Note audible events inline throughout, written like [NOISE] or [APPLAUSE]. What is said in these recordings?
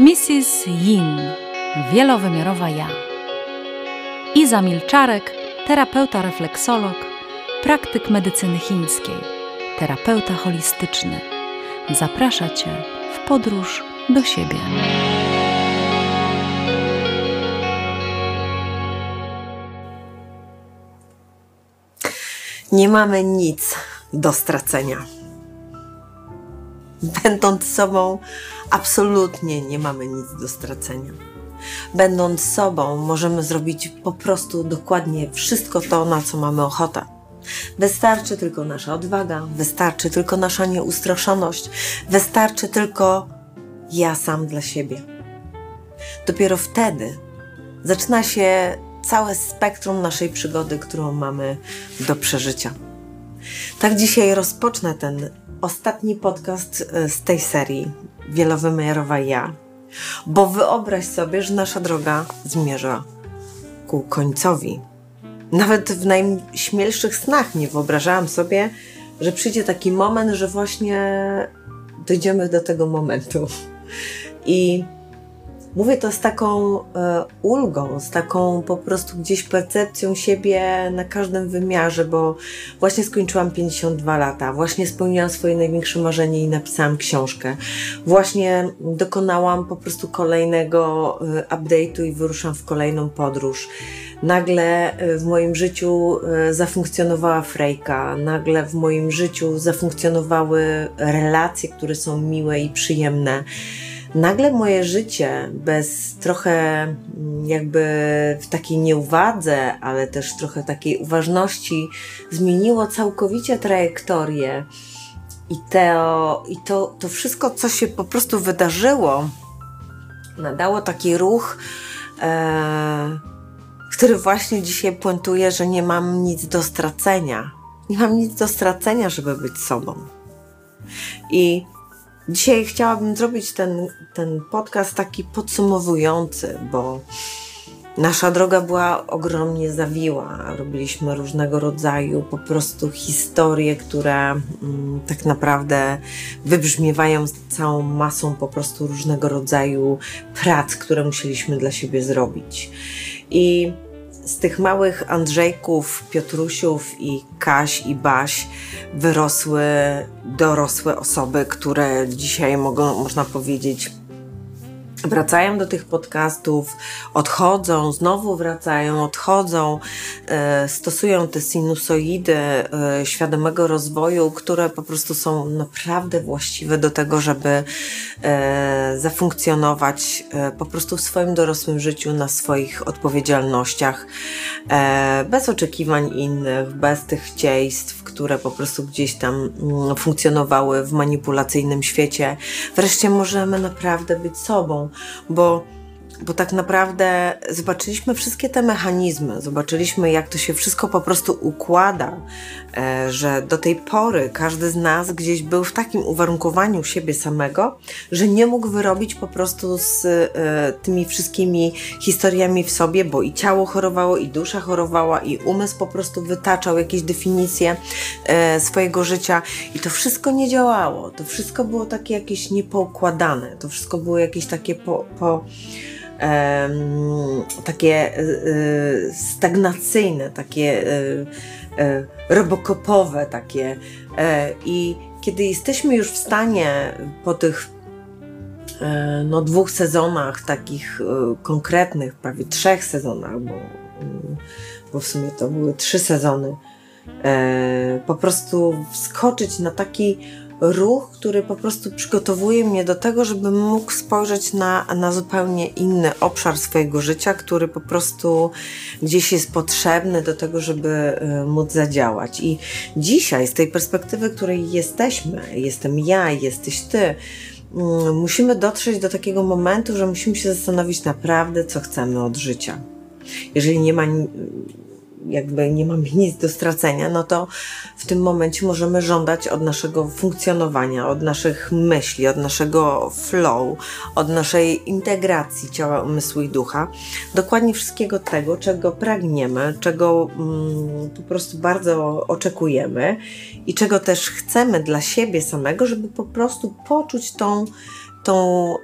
Mrs. Yin, wielowymiarowa ja. Iza Milczarek, terapeuta refleksolog, praktyk medycyny chińskiej, terapeuta holistyczny. Zaprasza Cię w podróż do siebie. Nie mamy nic do stracenia. Będąc sobą, absolutnie nie mamy nic do stracenia. Będąc sobą, możemy zrobić po prostu dokładnie wszystko to, na co mamy ochotę. Wystarczy tylko nasza odwaga, wystarczy tylko nasza nieustraszoność, wystarczy tylko ja sam dla siebie. Dopiero wtedy zaczyna się całe spektrum naszej przygody, którą mamy do przeżycia. Tak dzisiaj rozpocznę ten ostatni podcast e, z tej serii Wielowymiarowa Ja, bo wyobraź sobie, że nasza droga zmierza ku końcowi. Nawet w najśmielszych snach nie wyobrażałam sobie, że przyjdzie taki moment, że właśnie dojdziemy do tego momentu. I Mówię to z taką e, ulgą, z taką po prostu gdzieś percepcją siebie na każdym wymiarze, bo właśnie skończyłam 52 lata, właśnie spełniłam swoje największe marzenie i napisałam książkę. Właśnie dokonałam po prostu kolejnego e, update'u i wyruszam w kolejną podróż. Nagle e, w moim życiu e, zafunkcjonowała frejka, nagle w moim życiu zafunkcjonowały relacje, które są miłe i przyjemne nagle moje życie bez trochę mm, jakby w takiej nieuwadze, ale też trochę takiej uważności zmieniło całkowicie trajektorię. I, to, i to, to wszystko, co się po prostu wydarzyło, nadało taki ruch, e, który właśnie dzisiaj puentuje, że nie mam nic do stracenia. Nie mam nic do stracenia, żeby być sobą. I Dzisiaj chciałabym zrobić ten, ten podcast taki podsumowujący, bo nasza droga była ogromnie zawiła. Robiliśmy różnego rodzaju po prostu historie, które mm, tak naprawdę wybrzmiewają z całą masą po prostu różnego rodzaju prac, które musieliśmy dla siebie zrobić. I z tych małych Andrzejków, Piotrusiów i Kaś i Baś wyrosły dorosłe osoby, które dzisiaj mogą, można powiedzieć, wracają do tych podcastów, odchodzą, znowu wracają, odchodzą, e, stosują te sinusoidy e, świadomego rozwoju, które po prostu są naprawdę właściwe do tego, żeby e, zafunkcjonować po prostu w swoim dorosłym życiu, na swoich odpowiedzialnościach, bez oczekiwań innych, bez tych chcieństw, które po prostu gdzieś tam mm, funkcjonowały w manipulacyjnym świecie. Wreszcie możemy naprawdę być sobą bo, bo tak naprawdę zobaczyliśmy wszystkie te mechanizmy, zobaczyliśmy, jak to się wszystko po prostu układa, e, że do tej pory każdy z nas gdzieś był w takim uwarunkowaniu siebie samego, że nie mógł wyrobić po prostu z e, tymi wszystkimi historiami w sobie, bo i ciało chorowało, i dusza chorowała, i umysł po prostu wytaczał jakieś definicje e, swojego życia, i to wszystko nie działało. To wszystko było takie jakieś niepoukładane, to wszystko było jakieś takie po, po takie e, e, stagnacyjne, takie e, robokopowe, takie. I kiedy jesteśmy już w stanie po tych no, dwóch sezonach, takich konkretnych, prawie trzech sezonach, bo, bo w sumie to były trzy sezony, po prostu wskoczyć na taki ruch, który po prostu przygotowuje mnie do tego, żebym mógł spojrzeć na, na zupełnie inny obszar swojego życia, który po prostu gdzieś jest potrzebny do tego, żeby e, móc zadziałać. I dzisiaj, z tej perspektywy, której jesteśmy, jestem ja, jesteś ty, mm, musimy dotrzeć do takiego momentu, że musimy się zastanowić naprawdę, co chcemy od życia. Jeżeli nie ma jakby nie mamy [LAUGHS] nic do stracenia, no to w tym momencie możemy żądać od naszego funkcjonowania, od naszych myśli, od naszego flow, od naszej integracji ciała, umysłu i ducha, dokładnie wszystkiego tego, czego pragniemy, czego mm, po prostu bardzo oczekujemy i czego też chcemy dla siebie samego, żeby po prostu poczuć tą, tą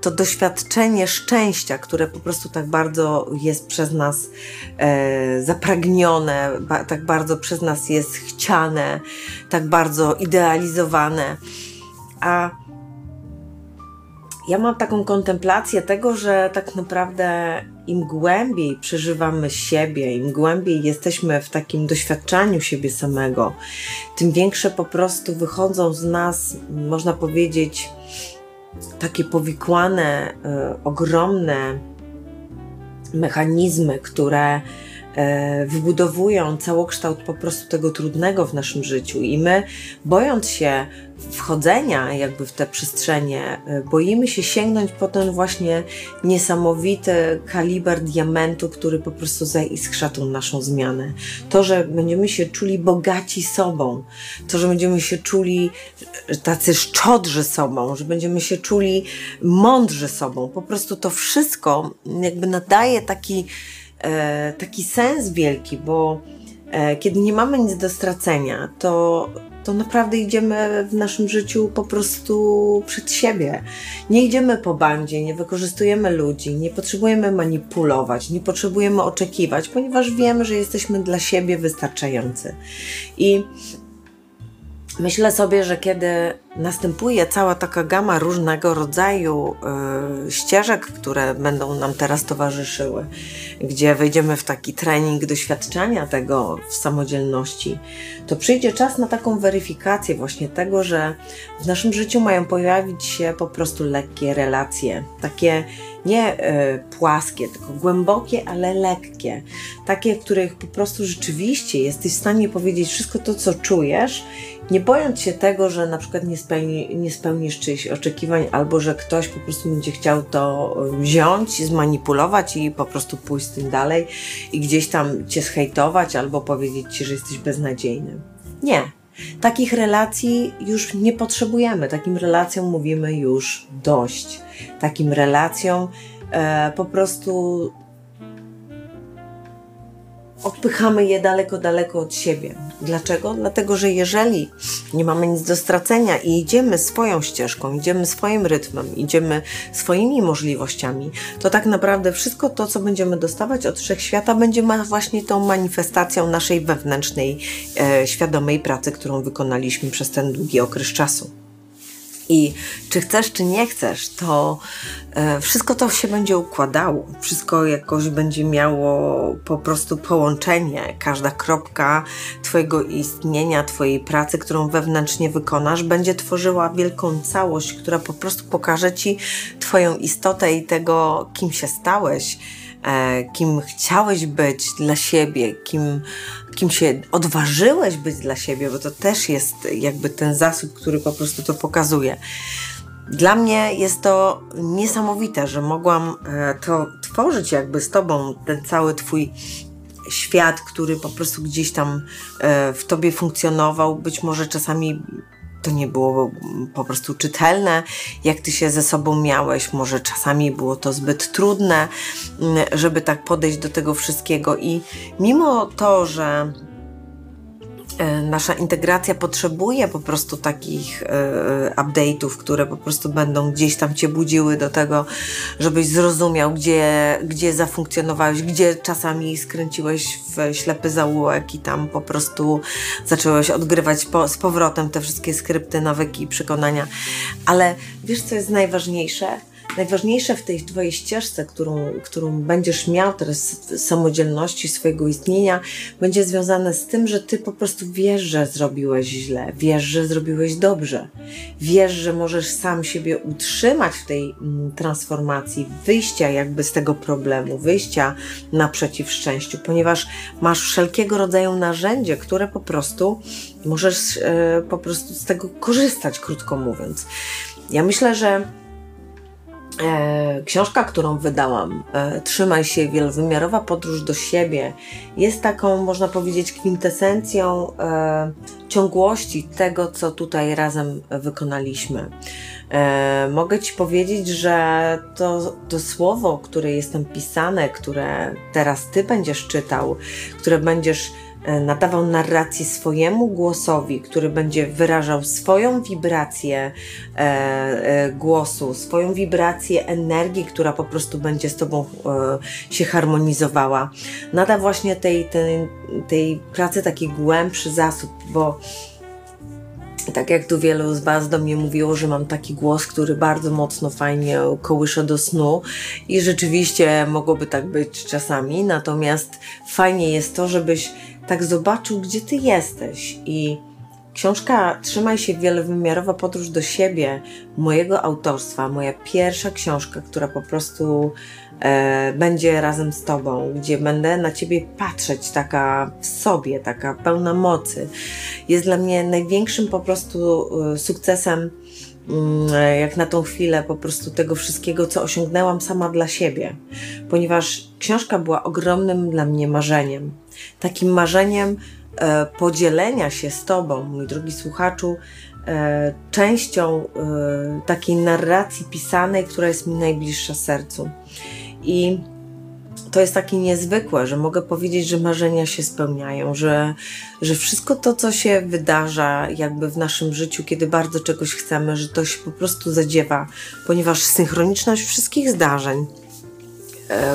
to doświadczenie szczęścia, które po prostu tak bardzo jest przez nas e, zapragnione, ba, tak bardzo przez nas jest chciane, tak bardzo idealizowane. A ja mam taką kontemplację tego, że tak naprawdę im głębiej przeżywamy siebie, im głębiej jesteśmy w takim doświadczaniu siebie samego, tym większe po prostu wychodzą z nas, można powiedzieć, takie powikłane, y, ogromne mechanizmy, które wybudowują całokształt po prostu tego trudnego w naszym życiu i my, bojąc się wchodzenia jakby w te przestrzenie, e, boimy się sięgnąć po ten właśnie niesamowity kaliber diamentu, który po prostu zaiskrza tą naszą zmianę. To, że będziemy się czuli bogaci sobą, to, że będziemy się czuli e, tacy szczodrzy sobą, że będziemy się czuli mądrzy sobą, po prostu to wszystko jakby nadaje taki e, taki sens wielki, bo e, kiedy nie mamy nic do stracenia, to, to naprawdę idziemy w naszym życiu po prostu przed siebie. Nie idziemy po bandzie, nie wykorzystujemy ludzi, nie potrzebujemy manipulować, nie potrzebujemy oczekiwać, ponieważ wiemy, że jesteśmy dla siebie wystarczający. I Myślę sobie, że kiedy następuje cała taka gama różnego rodzaju y, ścieżek, które będą nam teraz towarzyszyły, gdzie wejdziemy w taki trening doświadczenia tego w samodzielności, to przyjdzie czas na taką weryfikację właśnie tego, że w naszym życiu mają pojawić się po prostu lekkie relacje, takie nie y, płaskie, tylko głębokie, ale lekkie. Takie, w których po prostu rzeczywiście jesteś w stanie powiedzieć wszystko to, co czujesz nie bojąc się tego, że na przykład nie, spełni, nie spełnisz czyichś oczekiwań, albo że ktoś po prostu będzie chciał to wziąć, zmanipulować i po prostu pójść z tym dalej i gdzieś tam cię zhejtować, albo powiedzieć ci, że jesteś beznadziejny. Nie. Takich relacji już nie potrzebujemy. Takim relacjom mówimy już dość. Takim relacjom e, po prostu odpychamy je daleko, daleko od siebie. Dlaczego? Dlatego, że jeżeli nie mamy nic do stracenia i idziemy swoją ścieżką, idziemy swoim rytmem, idziemy swoimi możliwościami, to tak naprawdę wszystko to, co będziemy dostawać od wszechświata, będzie właśnie tą manifestacją naszej wewnętrznej, e, świadomej pracy, którą wykonaliśmy przez ten długi okres czasu. I czy chcesz, czy nie chcesz, to e, wszystko to się będzie układało, wszystko jakoś będzie miało po prostu połączenie. Każda kropka Twojego istnienia, Twojej pracy, którą wewnętrznie wykonasz, będzie tworzyła wielką całość, która po prostu pokaże Ci Twoją istotę i tego, kim się stałeś kim chciałeś być dla siebie, kim, kim się odważyłeś być dla siebie, bo to też jest jakby ten zasób, który po prostu to pokazuje. Dla mnie jest to niesamowite, że mogłam e, to tworzyć jakby z Tobą, ten cały Twój świat, który po prostu gdzieś tam e, w Tobie funkcjonował. Być może czasami to nie było po prostu czytelne, jak ty się ze sobą miałeś. Może czasami było to zbyt trudne, mm, żeby tak podejść do tego wszystkiego. I mimo to, że nasza integracja potrzebuje po prostu takich e, update'ów, które po prostu będą gdzieś tam cię budziły do tego, żebyś zrozumiał, gdzie, gdzie zafunkcjonowałeś, gdzie czasami skręciłeś w ślepy zaułek i tam po prostu zacząłeś odgrywać po, z powrotem te wszystkie skrypty, nawyki, przekonania. Ale wiesz, co jest najważniejsze? Najważniejsze w tej Twojej ścieżce, którą, którą będziesz miał teraz samodzielności swojego istnienia, będzie związane z tym, że Ty po prostu wiesz, że zrobiłeś źle, wiesz, że zrobiłeś dobrze, wiesz, że możesz sam siebie utrzymać w tej mm, transformacji, wyjścia jakby z tego problemu, wyjścia naprzeciw szczęściu, ponieważ masz wszelkiego rodzaju narzędzie, które po prostu możesz e, po prostu z tego korzystać, krótko mówiąc. Ja myślę, że książka, którą wydałam, e, Trzymaj się, wielowymiarowa podróż do siebie, jest taką, można powiedzieć, kwintesencją e, ciągłości tego, co tutaj razem wykonaliśmy. Mogę Ci powiedzieć, że to, to słowo, które jest tam pisane, które teraz Ty będziesz czytał, które będziesz e, nadawał narracji swojemu głosowi, który będzie wyrażał swoją wibrację e, e, głosu, swoją wibrację energii, która po prostu będzie z Tobą e, się harmonizowała. Nada właśnie tej, tej, tej pracy taki głębszy zasób, bo tak jak tu wielu z Was do mnie mówiło, że mam taki głos, który bardzo mocno fajnie kołysze do snu i rzeczywiście mogłoby tak być czasami, natomiast fajnie jest to, żebyś tak zobaczył, gdzie Ty jesteś i Książka Trzymaj się wielowymiarowa podróż do siebie mojego autorstwa, moja pierwsza książka, która po prostu e, będzie razem z Tobą, gdzie będę na Ciebie patrzeć taka w sobie, taka pełna mocy, jest dla mnie największym po prostu e, sukcesem, mm, jak na tą chwilę, po prostu tego wszystkiego, co osiągnęłam sama dla siebie, ponieważ książka była ogromnym dla mnie marzeniem. Takim marzeniem, E, podzielenia się z Tobą, mój drogi słuchaczu, e, częścią e, takiej narracji pisanej, która jest mi najbliższa sercu. I to jest takie niezwykłe, że mogę powiedzieć, że marzenia się spełniają, że, że wszystko to, co się wydarza jakby w naszym życiu, kiedy bardzo czegoś chcemy, że to się po prostu zadziewa, ponieważ synchroniczność wszystkich zdarzeń,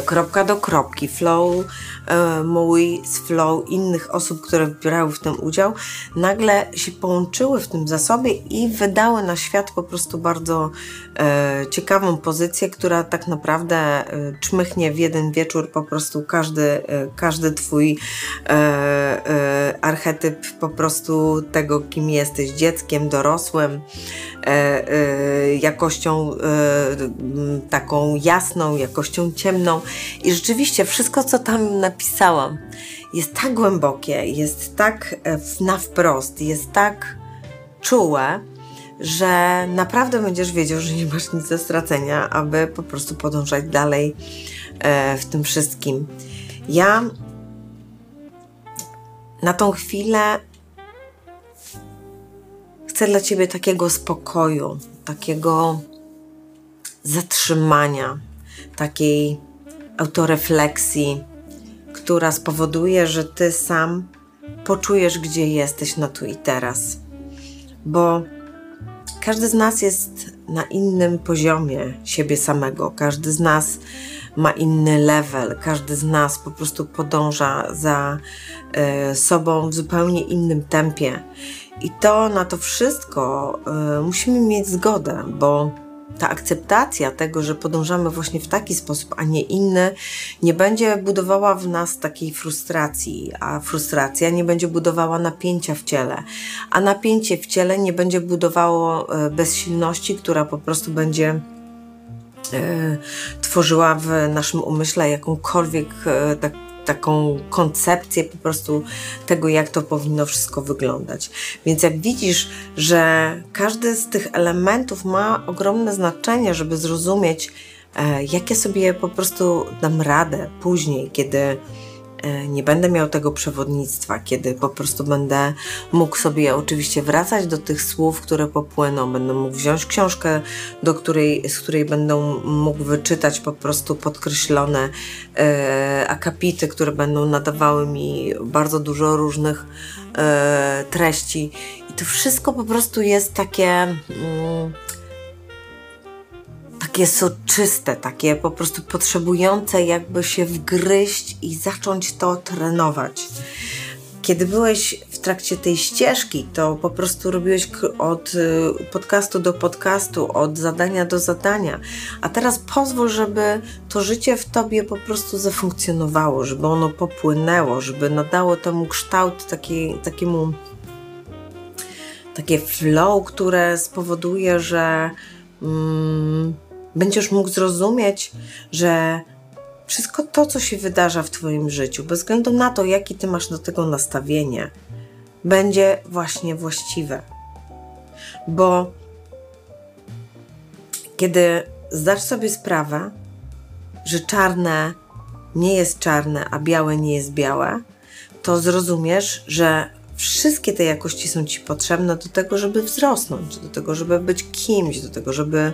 kropka do kropki, flow E, mój z flow innych osób, które brały w tym udział, nagle się połączyły w tym zasobie i wydały na świat po prostu bardzo e, ciekawą pozycję, która tak naprawdę e, czmychnie w jeden wieczór po prostu każdy, e, każdy twój e, e, archetyp po prostu tego, kim jesteś, dzieckiem, dorosłym, jakością taką jasną, jakością ciemną. I rzeczywiście wszystko, co tam napisane napisałam, jest tak głębokie, jest tak e, na wprost, jest tak czułe, że naprawdę będziesz wiedział, że nie masz nic do stracenia, aby po prostu podążać dalej e, w tym wszystkim. Ja na tą chwilę chcę dla Ciebie takiego spokoju, takiego zatrzymania, takiej autorefleksji, która spowoduje, że ty sam poczujesz, gdzie jesteś na tu i teraz. Bo każdy z nas jest na innym poziomie siebie samego, każdy z nas ma inny level, każdy z nas po prostu podąża za y, sobą w zupełnie innym tempie. I to na to wszystko y, musimy mieć zgodę, bo ta akceptacja tego, że podążamy właśnie w taki sposób, a nie inny, nie będzie budowała w nas takiej frustracji, a frustracja nie będzie budowała napięcia w ciele, a napięcie w ciele nie będzie budowało e, bezsilności, która po prostu będzie e, tworzyła w naszym umyśle jakąkolwiek e, tak taką koncepcję po prostu tego, jak to powinno wszystko wyglądać. Więc jak widzisz, że każdy z tych elementów ma ogromne znaczenie, żeby zrozumieć, e, jakie sobie po prostu dam radę później, kiedy nie będę miał tego przewodnictwa, kiedy po prostu będę mógł sobie oczywiście wracać do tych słów, które popłyną, będę mógł wziąć książkę, do której, z której będę mógł wyczytać po prostu podkreślone e, akapity, które będą nadawały mi bardzo dużo różnych e, treści. I to wszystko po prostu jest takie. Mm, takie soczyste, takie po prostu potrzebujące jakby się wgryźć i zacząć to trenować. Kiedy byłeś w trakcie tej ścieżki, to po prostu robiłeś od y, podcastu do podcastu, od zadania do zadania. A teraz pozwól, żeby to życie w tobie po prostu zafunkcjonowało, żeby ono popłynęło, żeby nadało temu kształt taki, takiemu takie flow, które spowoduje, że mm, będziesz mógł zrozumieć, że wszystko to, co się wydarza w Twoim życiu, bez względu na to, jakie Ty masz do tego nastawienie, będzie właśnie właściwe. Bo kiedy zdasz sobie sprawę, że czarne nie jest czarne, a białe nie jest białe, to zrozumiesz, że wszystkie te jakości są Ci potrzebne do tego, żeby wzrosnąć, do tego, żeby być kimś, do tego, żeby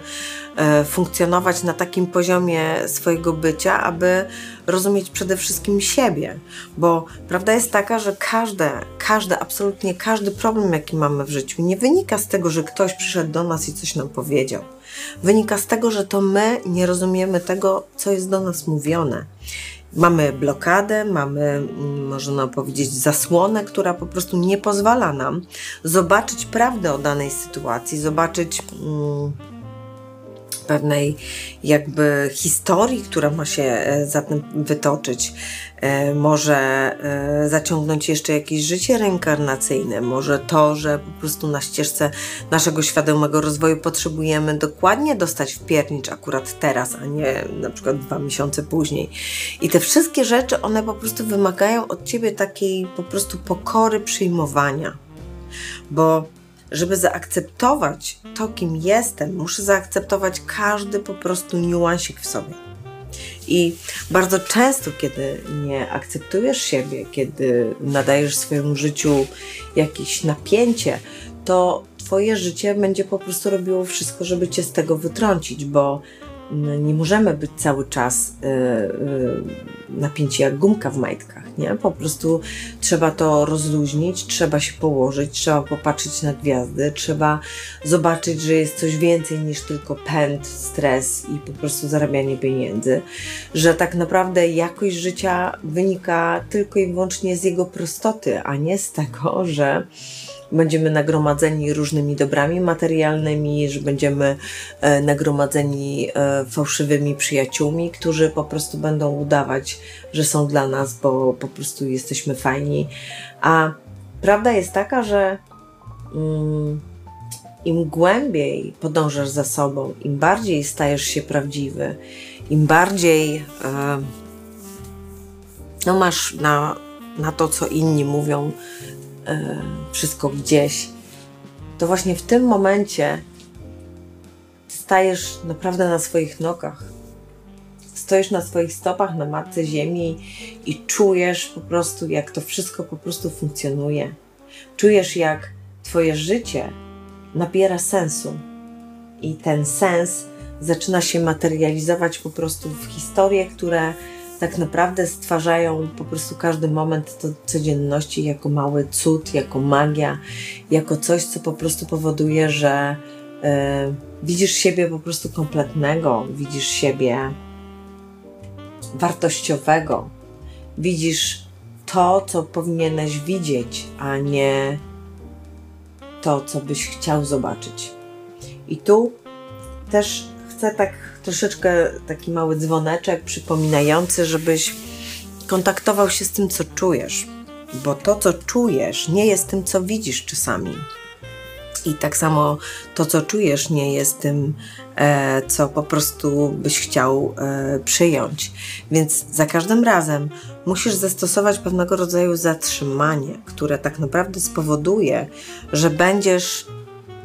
e, funkcjonować na takim poziomie swojego bycia, aby rozumieć przede wszystkim siebie. Bo prawda jest taka, że każde, każde, absolutnie każdy problem, jaki mamy w życiu, nie wynika z tego, że ktoś przyszedł do nas i coś nam powiedział. Wynika z tego, że to my nie rozumiemy tego, co jest do nas mówione. Mamy blokadę, mamy, mm, można powiedzieć, zasłonę, która po prostu nie pozwala nam zobaczyć prawdę o danej sytuacji, zobaczyć. Hmm, pewnej jakby historii, która ma się e, za tym wytoczyć. E, może e, zaciągnąć jeszcze jakieś życie reinkarnacyjne, może to, że po prostu na ścieżce naszego świadomego rozwoju potrzebujemy dokładnie dostać w piernicz akurat teraz, a nie na przykład dwa miesiące później. I te wszystkie rzeczy, one po prostu wymagają od ciebie takiej po prostu pokory przyjmowania. Bo żeby zaakceptować to, kim jestem, muszę zaakceptować każdy po prostu niuansik w sobie. I bardzo często, kiedy nie akceptujesz siebie, kiedy nadajesz swojemu życiu jakieś napięcie, to Twoje życie będzie po prostu robiło wszystko, żeby Cię z tego wytrącić, bo nie możemy być cały czas y, y, napięci jak gumka w majtkach, nie? Po prostu trzeba to rozluźnić, trzeba się położyć, trzeba popatrzeć na gwiazdy, trzeba zobaczyć, że jest coś więcej niż tylko pęd, stres i po prostu zarabianie pieniędzy, że tak naprawdę jakość życia wynika tylko i wyłącznie z jego prostoty, a nie z tego, że będziemy nagromadzeni różnymi dobrami materialnymi, że będziemy e, nagromadzeni e, fałszywymi przyjaciółmi, którzy po prostu będą udawać, że są dla nas, bo po prostu jesteśmy fajni. A prawda jest taka, że mm, im głębiej podążasz za sobą, im bardziej stajesz się prawdziwy, im bardziej e, no masz na, na to, co inni mówią, wszystko gdzieś, to właśnie w tym momencie stajesz naprawdę na swoich nogach. Stoisz na swoich stopach na matce ziemi i czujesz po prostu, jak to wszystko po prostu funkcjonuje. Czujesz, jak Twoje życie nabiera sensu. I ten sens zaczyna się materializować po prostu w historie, które tak naprawdę stwarzają po prostu każdy moment to codzienności jako mały cud, jako magia, jako coś, co po prostu powoduje, że y, widzisz siebie po prostu kompletnego, widzisz siebie wartościowego, widzisz to, co powinieneś widzieć, a nie to, co byś chciał zobaczyć. I tu też chcę tak troszeczkę taki mały dzwoneczek przypominający, żebyś kontaktował się z tym, co czujesz, bo to, co czujesz, nie jest tym, co widzisz czasami. I tak samo to, co czujesz, nie jest tym, e, co po prostu byś chciał e, przyjąć. Więc za każdym razem musisz zastosować pewnego rodzaju zatrzymanie, które tak naprawdę spowoduje, że będziesz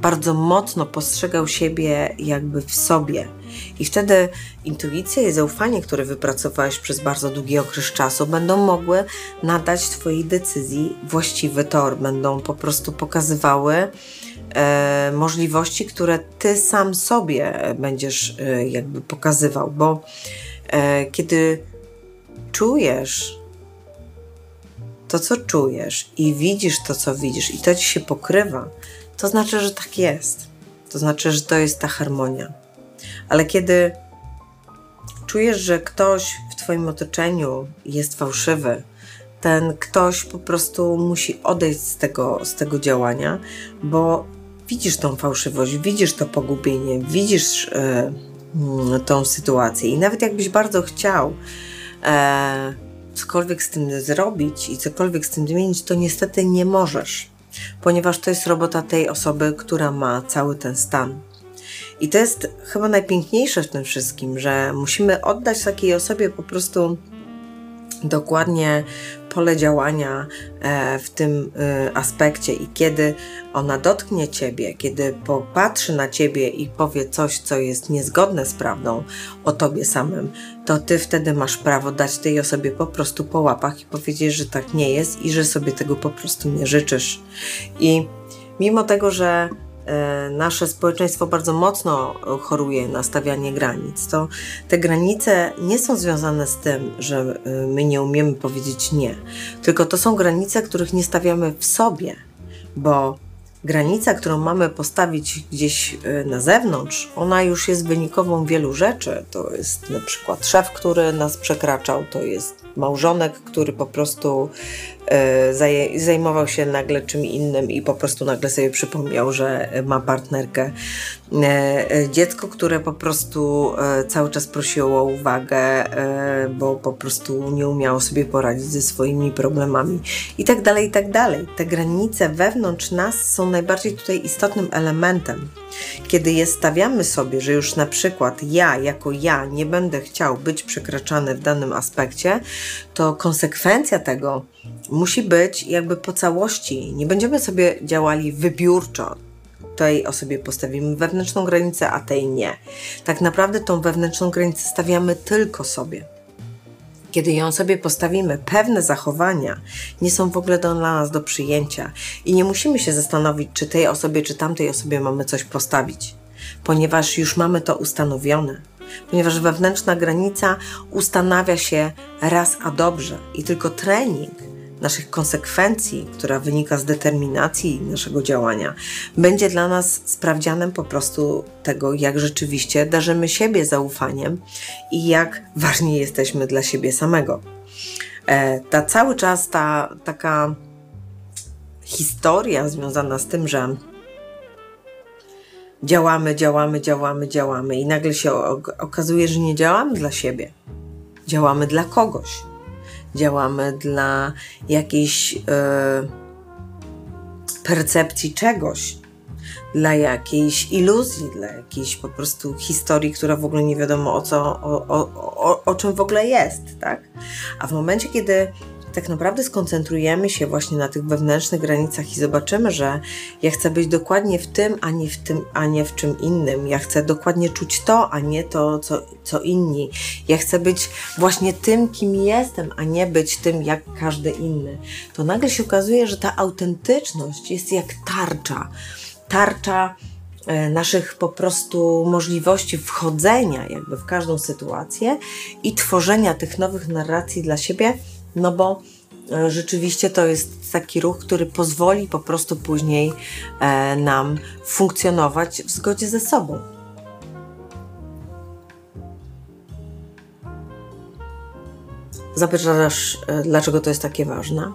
bardzo mocno postrzegał siebie jakby w sobie. I wtedy intuicja i zaufanie, które wypracowałeś przez bardzo długi okres czasu, będą mogły nadać Twojej decyzji właściwy tor, będą po prostu pokazywały e, możliwości, które Ty sam sobie będziesz e, jakby pokazywał, bo e, kiedy czujesz to, co czujesz i widzisz to, co widzisz, i to ci się pokrywa, to znaczy, że tak jest. To znaczy, że to jest ta harmonia. Ale kiedy czujesz, że ktoś w Twoim otoczeniu jest fałszywy, ten ktoś po prostu musi odejść z tego, z tego działania, bo widzisz tą fałszywość, widzisz to pogubienie, widzisz e, mm, tą sytuację i nawet jakbyś bardzo chciał e, cokolwiek z tym zrobić i cokolwiek z tym zmienić, to niestety nie możesz ponieważ to jest robota tej osoby, która ma cały ten stan. I to jest chyba najpiękniejsze w tym wszystkim, że musimy oddać takiej osobie po prostu dokładnie pole działania e, w tym e, aspekcie i kiedy ona dotknie ciebie, kiedy popatrzy na ciebie i powie coś, co jest niezgodne z prawdą o tobie samym, to ty wtedy masz prawo dać tej osobie po prostu po łapach i powiedzieć, że tak nie jest i że sobie tego po prostu nie życzysz. I mimo tego, że nasze społeczeństwo bardzo mocno choruje na stawianie granic, to te granice nie są związane z tym, że e, my nie umiemy powiedzieć nie, tylko to są granice, których nie stawiamy w sobie, bo granica, którą mamy postawić gdzieś e, na zewnątrz, ona już jest wynikową wielu rzeczy. To jest na przykład szef, który nas przekraczał, to jest małżonek, który po prostu E, zajmował się nagle czym innym i po prostu nagle sobie przypomniał, że ma partnerkę. E, e, dziecko, które po prostu cały czas prosiło o uwagę, bo po prostu nie umiało sobie poradzić ze swoimi problemami i tak dalej, i tak dalej. Te granice wewnątrz nas są najbardziej tutaj istotnym elementem. Kiedy je stawiamy sobie, że już na przykład ja jako ja nie będę chciał być przekraczany w danym aspekcie, to konsekwencja tego musi być jakby po całości. Nie będziemy sobie działali wybiórczo. Tej osobie postawimy wewnętrzną granicę, a tej nie. Tak naprawdę tą wewnętrzną granicę stawiamy tylko sobie. Kiedy ją sobie postawimy, pewne zachowania nie są w ogóle dla nas do przyjęcia i nie musimy się zastanowić, czy tej osobie, czy tamtej osobie mamy coś postawić, ponieważ już mamy to ustanowione ponieważ wewnętrzna granica ustanawia się raz a dobrze i tylko trening naszych konsekwencji, która wynika z determinacji naszego działania, będzie dla nas sprawdzianem po prostu tego, jak rzeczywiście darzymy siebie zaufaniem i jak ważni jesteśmy dla siebie samego. E, ta cały czas ta taka historia związana z tym, że działamy, działamy, działamy, działamy i nagle się okazuje, że nie działamy dla siebie. Działamy dla kogoś działamy dla jakiejś y, percepcji czegoś, dla jakiejś iluzji, dla jakiejś po prostu historii, która w ogóle nie wiadomo o co, o, o, o, o czym w ogóle jest, tak? A w momencie, kiedy tak naprawdę skoncentrujemy się właśnie na tych wewnętrznych granicach i zobaczymy, że ja chcę być dokładnie w tym, a nie w tym, a nie w czym innym. Ja chcę dokładnie czuć to, a nie to, co, co inni. Ja chcę być właśnie tym, kim jestem, a nie być tym, jak każdy inny. To nagle się okazuje, że ta autentyczność jest jak tarcza. Tarcza e, naszych po prostu możliwości wchodzenia jakby w każdą sytuację i tworzenia tych nowych narracji dla siebie, no bo e, rzeczywiście to jest taki ruch, który pozwoli po prostu później e, nam funkcjonować w zgodzie ze sobą. Zapytasz, e, dlaczego to jest takie ważne?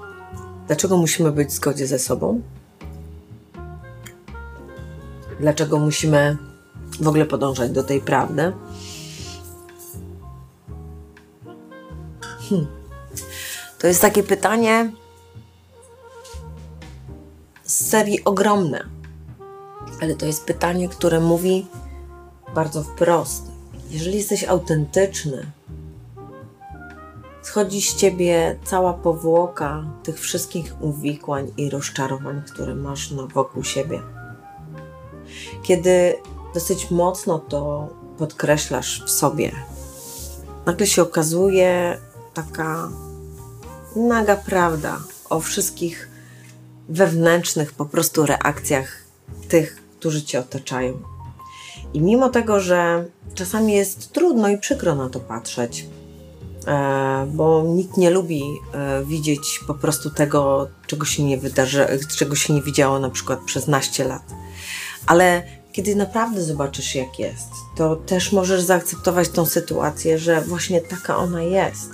Dlaczego musimy być w zgodzie ze sobą? Dlaczego musimy w ogóle podążać do tej prawdy? Hmm. To jest takie pytanie z serii ogromne, ale to jest pytanie, które mówi bardzo wprost. Jeżeli jesteś autentyczny, schodzi z ciebie cała powłoka tych wszystkich uwikłań i rozczarowań, które masz na wokół siebie. Kiedy dosyć mocno to podkreślasz w sobie, nagle się okazuje taka naga prawda o wszystkich wewnętrznych po prostu reakcjach tych, którzy cię otaczają. I mimo tego, że czasami jest trudno i przykro na to patrzeć, e, bo nikt nie lubi e, widzieć po prostu tego, czego się nie wydarzy, czego się nie widziało na przykład przez naście lat. Ale kiedy naprawdę zobaczysz, jak jest, to też możesz zaakceptować tą sytuację, że właśnie taka ona jest.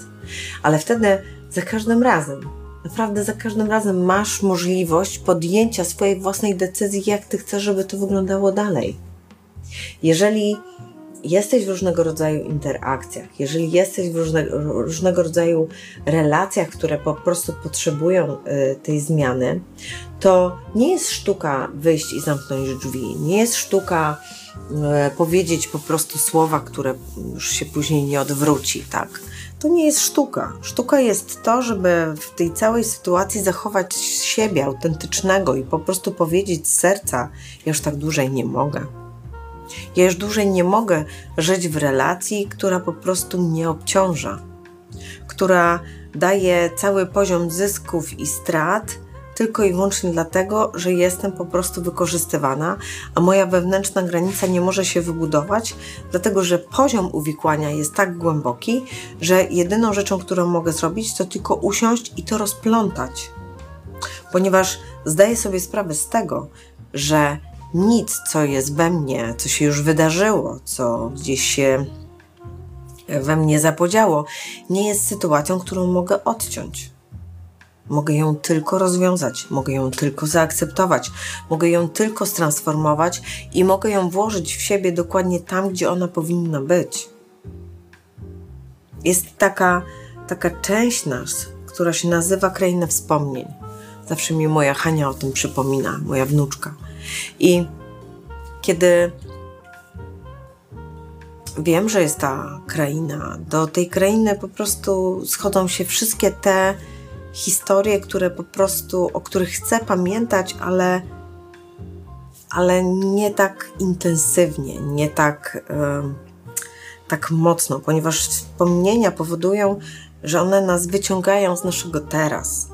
Ale wtedy za każdym razem, naprawdę za każdym razem masz możliwość podjęcia swojej własnej decyzji, jak ty chcesz, żeby to wyglądało dalej. Jeżeli jesteś w różnego rodzaju interakcjach, jeżeli jesteś w różne, różnego rodzaju relacjach, które po prostu potrzebują y, tej zmiany, to nie jest sztuka wyjść i zamknąć drzwi, nie jest sztuka y, powiedzieć po prostu słowa, które już się później nie odwróci, tak? To nie jest sztuka. Sztuka jest to, żeby w tej całej sytuacji zachować siebie autentycznego i po prostu powiedzieć z serca: Ja już tak dłużej nie mogę. Ja już dłużej nie mogę żyć w relacji, która po prostu mnie obciąża, która daje cały poziom zysków i strat tylko i wyłącznie dlatego, że jestem po prostu wykorzystywana, a moja wewnętrzna granica nie może się wybudować, dlatego że poziom uwikłania jest tak głęboki, że jedyną rzeczą, którą mogę zrobić, to tylko usiąść i to rozplątać. Ponieważ zdaję sobie sprawę z tego, że nic, co jest we mnie, co się już wydarzyło, co gdzieś się we mnie zapodziało, nie jest sytuacją, którą mogę odciąć. Mogę ją tylko rozwiązać, mogę ją tylko zaakceptować, mogę ją tylko stransformować i mogę ją włożyć w siebie dokładnie tam, gdzie ona powinna być. Jest taka, taka część nas, która się nazywa kraina wspomnień. Zawsze mi moja Hania o tym przypomina, moja wnuczka. I kiedy wiem, że jest ta kraina, do tej krainy po prostu schodzą się wszystkie te historie, które po prostu, o których chcę pamiętać, ale, ale nie tak intensywnie, nie tak, yy, tak mocno, ponieważ wspomnienia powodują, że one nas wyciągają z naszego teraz.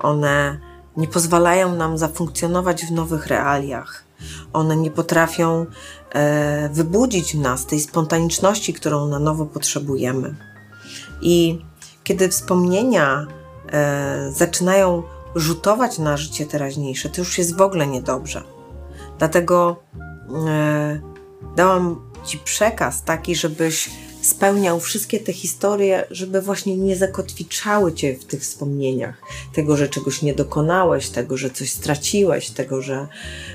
One nie pozwalają nam zafunkcjonować w nowych realiach. One nie potrafią e, wybudzić w nas tej spontaniczności, którą na nowo potrzebujemy. I kiedy wspomnienia e, zaczynają rzutować na życie teraźniejsze, to już jest w ogóle niedobrze. Dlatego e, dałam Ci przekaz taki, żebyś spełniał wszystkie te historie, żeby właśnie nie zakotwiczały cię w tych wspomnieniach. Tego, że czegoś nie dokonałeś, tego, że coś straciłeś, tego, że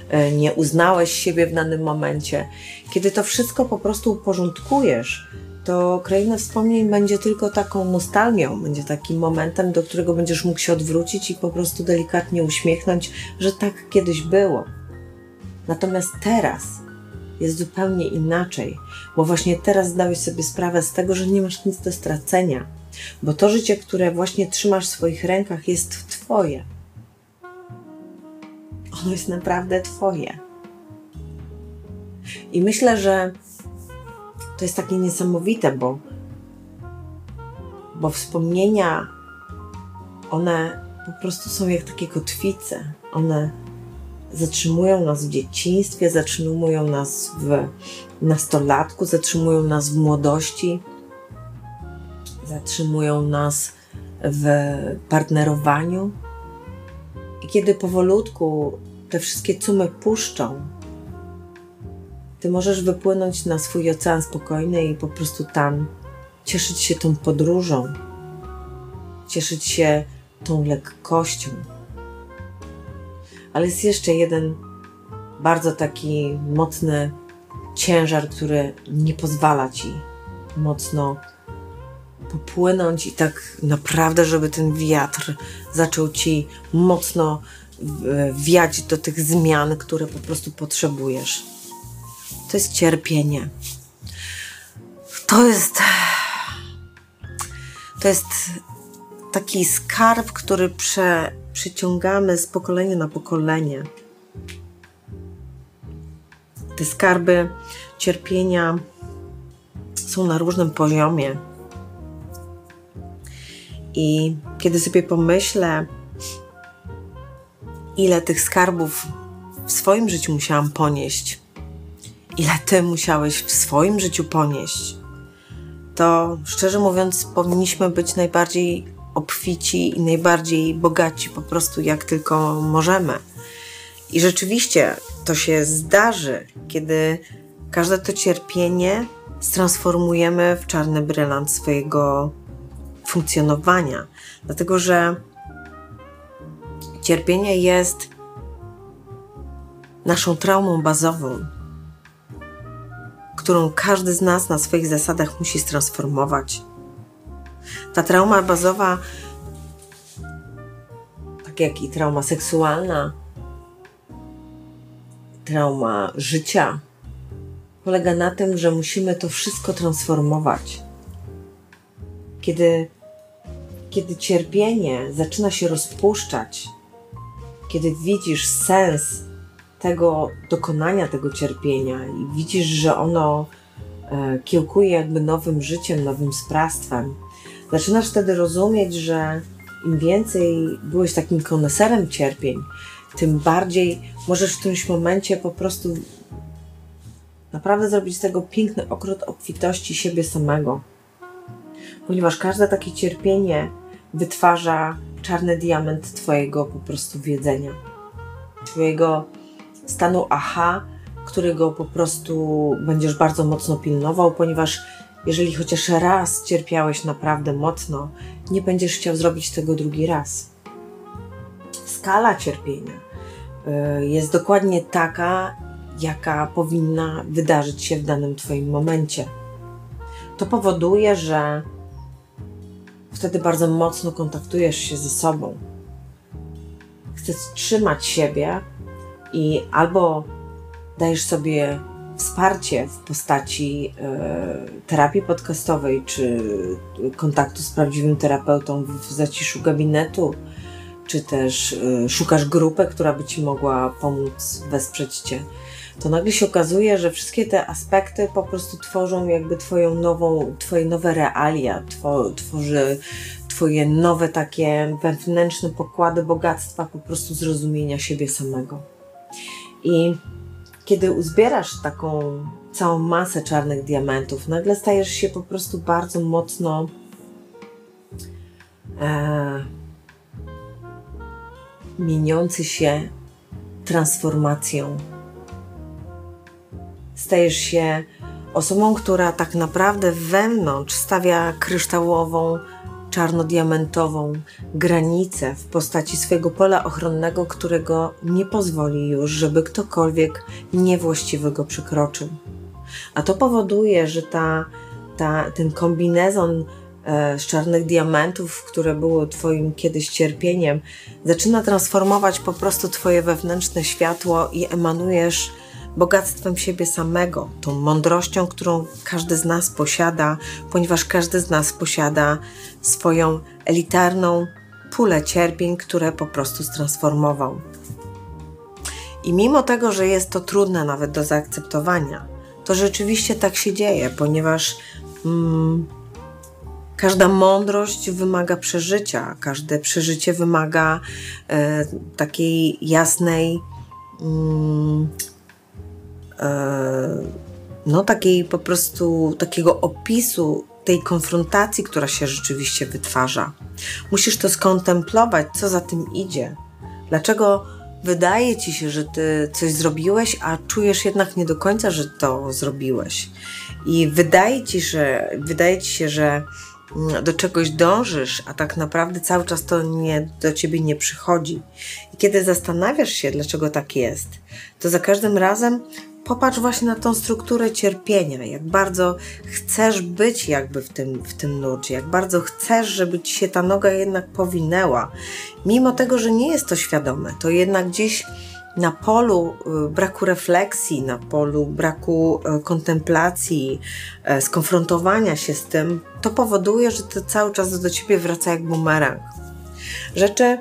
e, nie uznałeś siebie w danym momencie. Kiedy to wszystko po prostu uporządkujesz, to kraina wspomnień będzie tylko taką nostalgią, będzie takim momentem, do którego będziesz mógł się odwrócić i po prostu delikatnie uśmiechnąć, że tak kiedyś było. Natomiast teraz jest zupełnie inaczej, bo właśnie teraz zdałeś sobie sprawę z tego, że nie masz nic do stracenia, bo to życie, które właśnie trzymasz w swoich rękach, jest Twoje. Ono jest naprawdę Twoje. I myślę, że to jest takie niesamowite, bo, bo wspomnienia, one po prostu są jak takie kotwice. One zatrzymują nas w dzieciństwie, zatrzymują nas w nastolatku, zatrzymują nas w młodości, zatrzymują nas w partnerowaniu. I kiedy powolutku te wszystkie cumy puszczą, ty możesz wypłynąć na swój ocean spokojny i po prostu tam cieszyć się tą podróżą, cieszyć się tą lekkością. Ale jest jeszcze jeden bardzo taki mocny ciężar, który nie pozwala ci mocno popłynąć i tak naprawdę, żeby ten wiatr zaczął ci mocno wiać do tych zmian, które po prostu potrzebujesz. To jest cierpienie. To jest. To jest taki skarb, który prze, przyciągamy z pokolenia na pokolenie. Te skarby cierpienia są na różnym poziomie. I kiedy sobie pomyślę, ile tych skarbów w swoim życiu musiałam ponieść, ile ty musiałeś w swoim życiu ponieść, to szczerze mówiąc, powinniśmy być najbardziej obfici i najbardziej bogaci po prostu jak tylko możemy. I rzeczywiście to się zdarzy, kiedy każde to cierpienie transformujemy w czarny brylant swojego funkcjonowania. Dlatego, że cierpienie jest naszą traumą bazową, którą każdy z nas na swoich zasadach musi transformować. Ta trauma bazowa, tak jak i trauma seksualna, trauma życia, polega na tym, że musimy to wszystko transformować. kiedy, kiedy cierpienie zaczyna się rozpuszczać, kiedy widzisz sens tego dokonania tego cierpienia i widzisz, że ono e, kiełkuje jakby nowym życiem, nowym sprawstwem, zaczynasz wtedy rozumieć, że im więcej byłeś takim koneserem cierpień, tym bardziej możesz w którymś momencie po prostu naprawdę zrobić z tego piękny okrót obfitości siebie samego. Ponieważ każde takie cierpienie wytwarza czarny diament Twojego po prostu wiedzenia, Twojego stanu aha, którego po prostu będziesz bardzo mocno pilnował, ponieważ jeżeli chociaż raz cierpiałeś naprawdę mocno, nie będziesz chciał zrobić tego drugi raz. Skala cierpienia y, jest dokładnie taka, jaka powinna wydarzyć się w danym Twoim momencie. To powoduje, że wtedy bardzo mocno kontaktujesz się ze sobą. Chcesz trzymać siebie i albo dajesz sobie wsparcie w postaci e, terapii podcastowej czy kontaktu z prawdziwym terapeutą w zaciszu gabinetu, czy też e, szukasz grupy, która by ci mogła pomóc wesprzeć cię, to nagle się okazuje, że wszystkie te aspekty po prostu tworzą jakby twoją nową, twoje nowe realia, two, tworzy twoje nowe takie wewnętrzne pokłady bogactwa po prostu zrozumienia siebie samego. I kiedy uzbierasz taką całą masę czarnych diamentów, nagle stajesz się po prostu bardzo mocno e, mieniący się transformacją. Stajesz się osobą, która tak naprawdę wewnątrz stawia kryształową czarno-diamentową granicę w postaci swojego pola ochronnego, którego nie pozwoli już, żeby ktokolwiek niewłaściwy go przekroczył. A to powoduje, że ta, ta, ten kombinezon e, z czarnych diamentów, które było Twoim kiedyś cierpieniem, zaczyna transformować po prostu Twoje wewnętrzne światło i emanujesz bogactwem siebie samego, tą mądrością, którą każdy z nas posiada, ponieważ każdy z nas posiada swoją elitarną pulę cierpień, które po prostu stransformował. I mimo tego, że jest to trudne nawet do zaakceptowania, to rzeczywiście tak się dzieje, ponieważ mm, każda mądrość wymaga przeżycia, każde przeżycie wymaga e, takiej jasnej mm, no takiej po prostu takiego opisu tej konfrontacji, która się rzeczywiście wytwarza. Musisz to skontemplować, co za tym idzie. Dlaczego wydaje ci się, że ty coś zrobiłeś, a czujesz jednak nie do końca, że to zrobiłeś. I wydaje ci, że, wydaje ci się, że mm, do czegoś dążysz, a tak naprawdę cały czas to nie, do ciebie nie przychodzi. I kiedy zastanawiasz się, dlaczego tak jest, to za każdym razem popatrz właśnie na tą strukturę cierpienia, jak bardzo chcesz być jakby w tym, w tym nurcie, jak bardzo chcesz, żeby ci się ta noga jednak powinęła. Mimo tego, że nie jest to świadome, to jednak gdzieś na polu y, braku refleksji, na polu braku y, kontemplacji, y, skonfrontowania się z tym, to powoduje, że to cały czas do ciebie wraca jak bumerang. Rzeczy,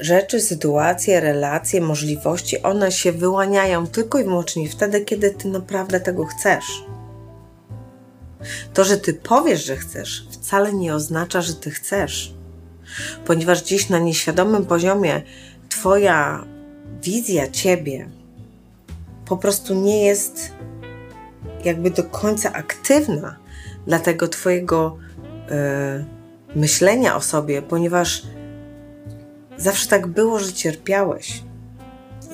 rzeczy, sytuacje, relacje, możliwości, one się wyłaniają tylko i wyłącznie wtedy, kiedy ty naprawdę tego chcesz. To, że ty powiesz, że chcesz, wcale nie oznacza, że ty chcesz, ponieważ dziś na nieświadomym poziomie twoja wizja ciebie po prostu nie jest jakby do końca aktywna dla tego twojego yy, myślenia o sobie, ponieważ Zawsze tak było, że cierpiałeś.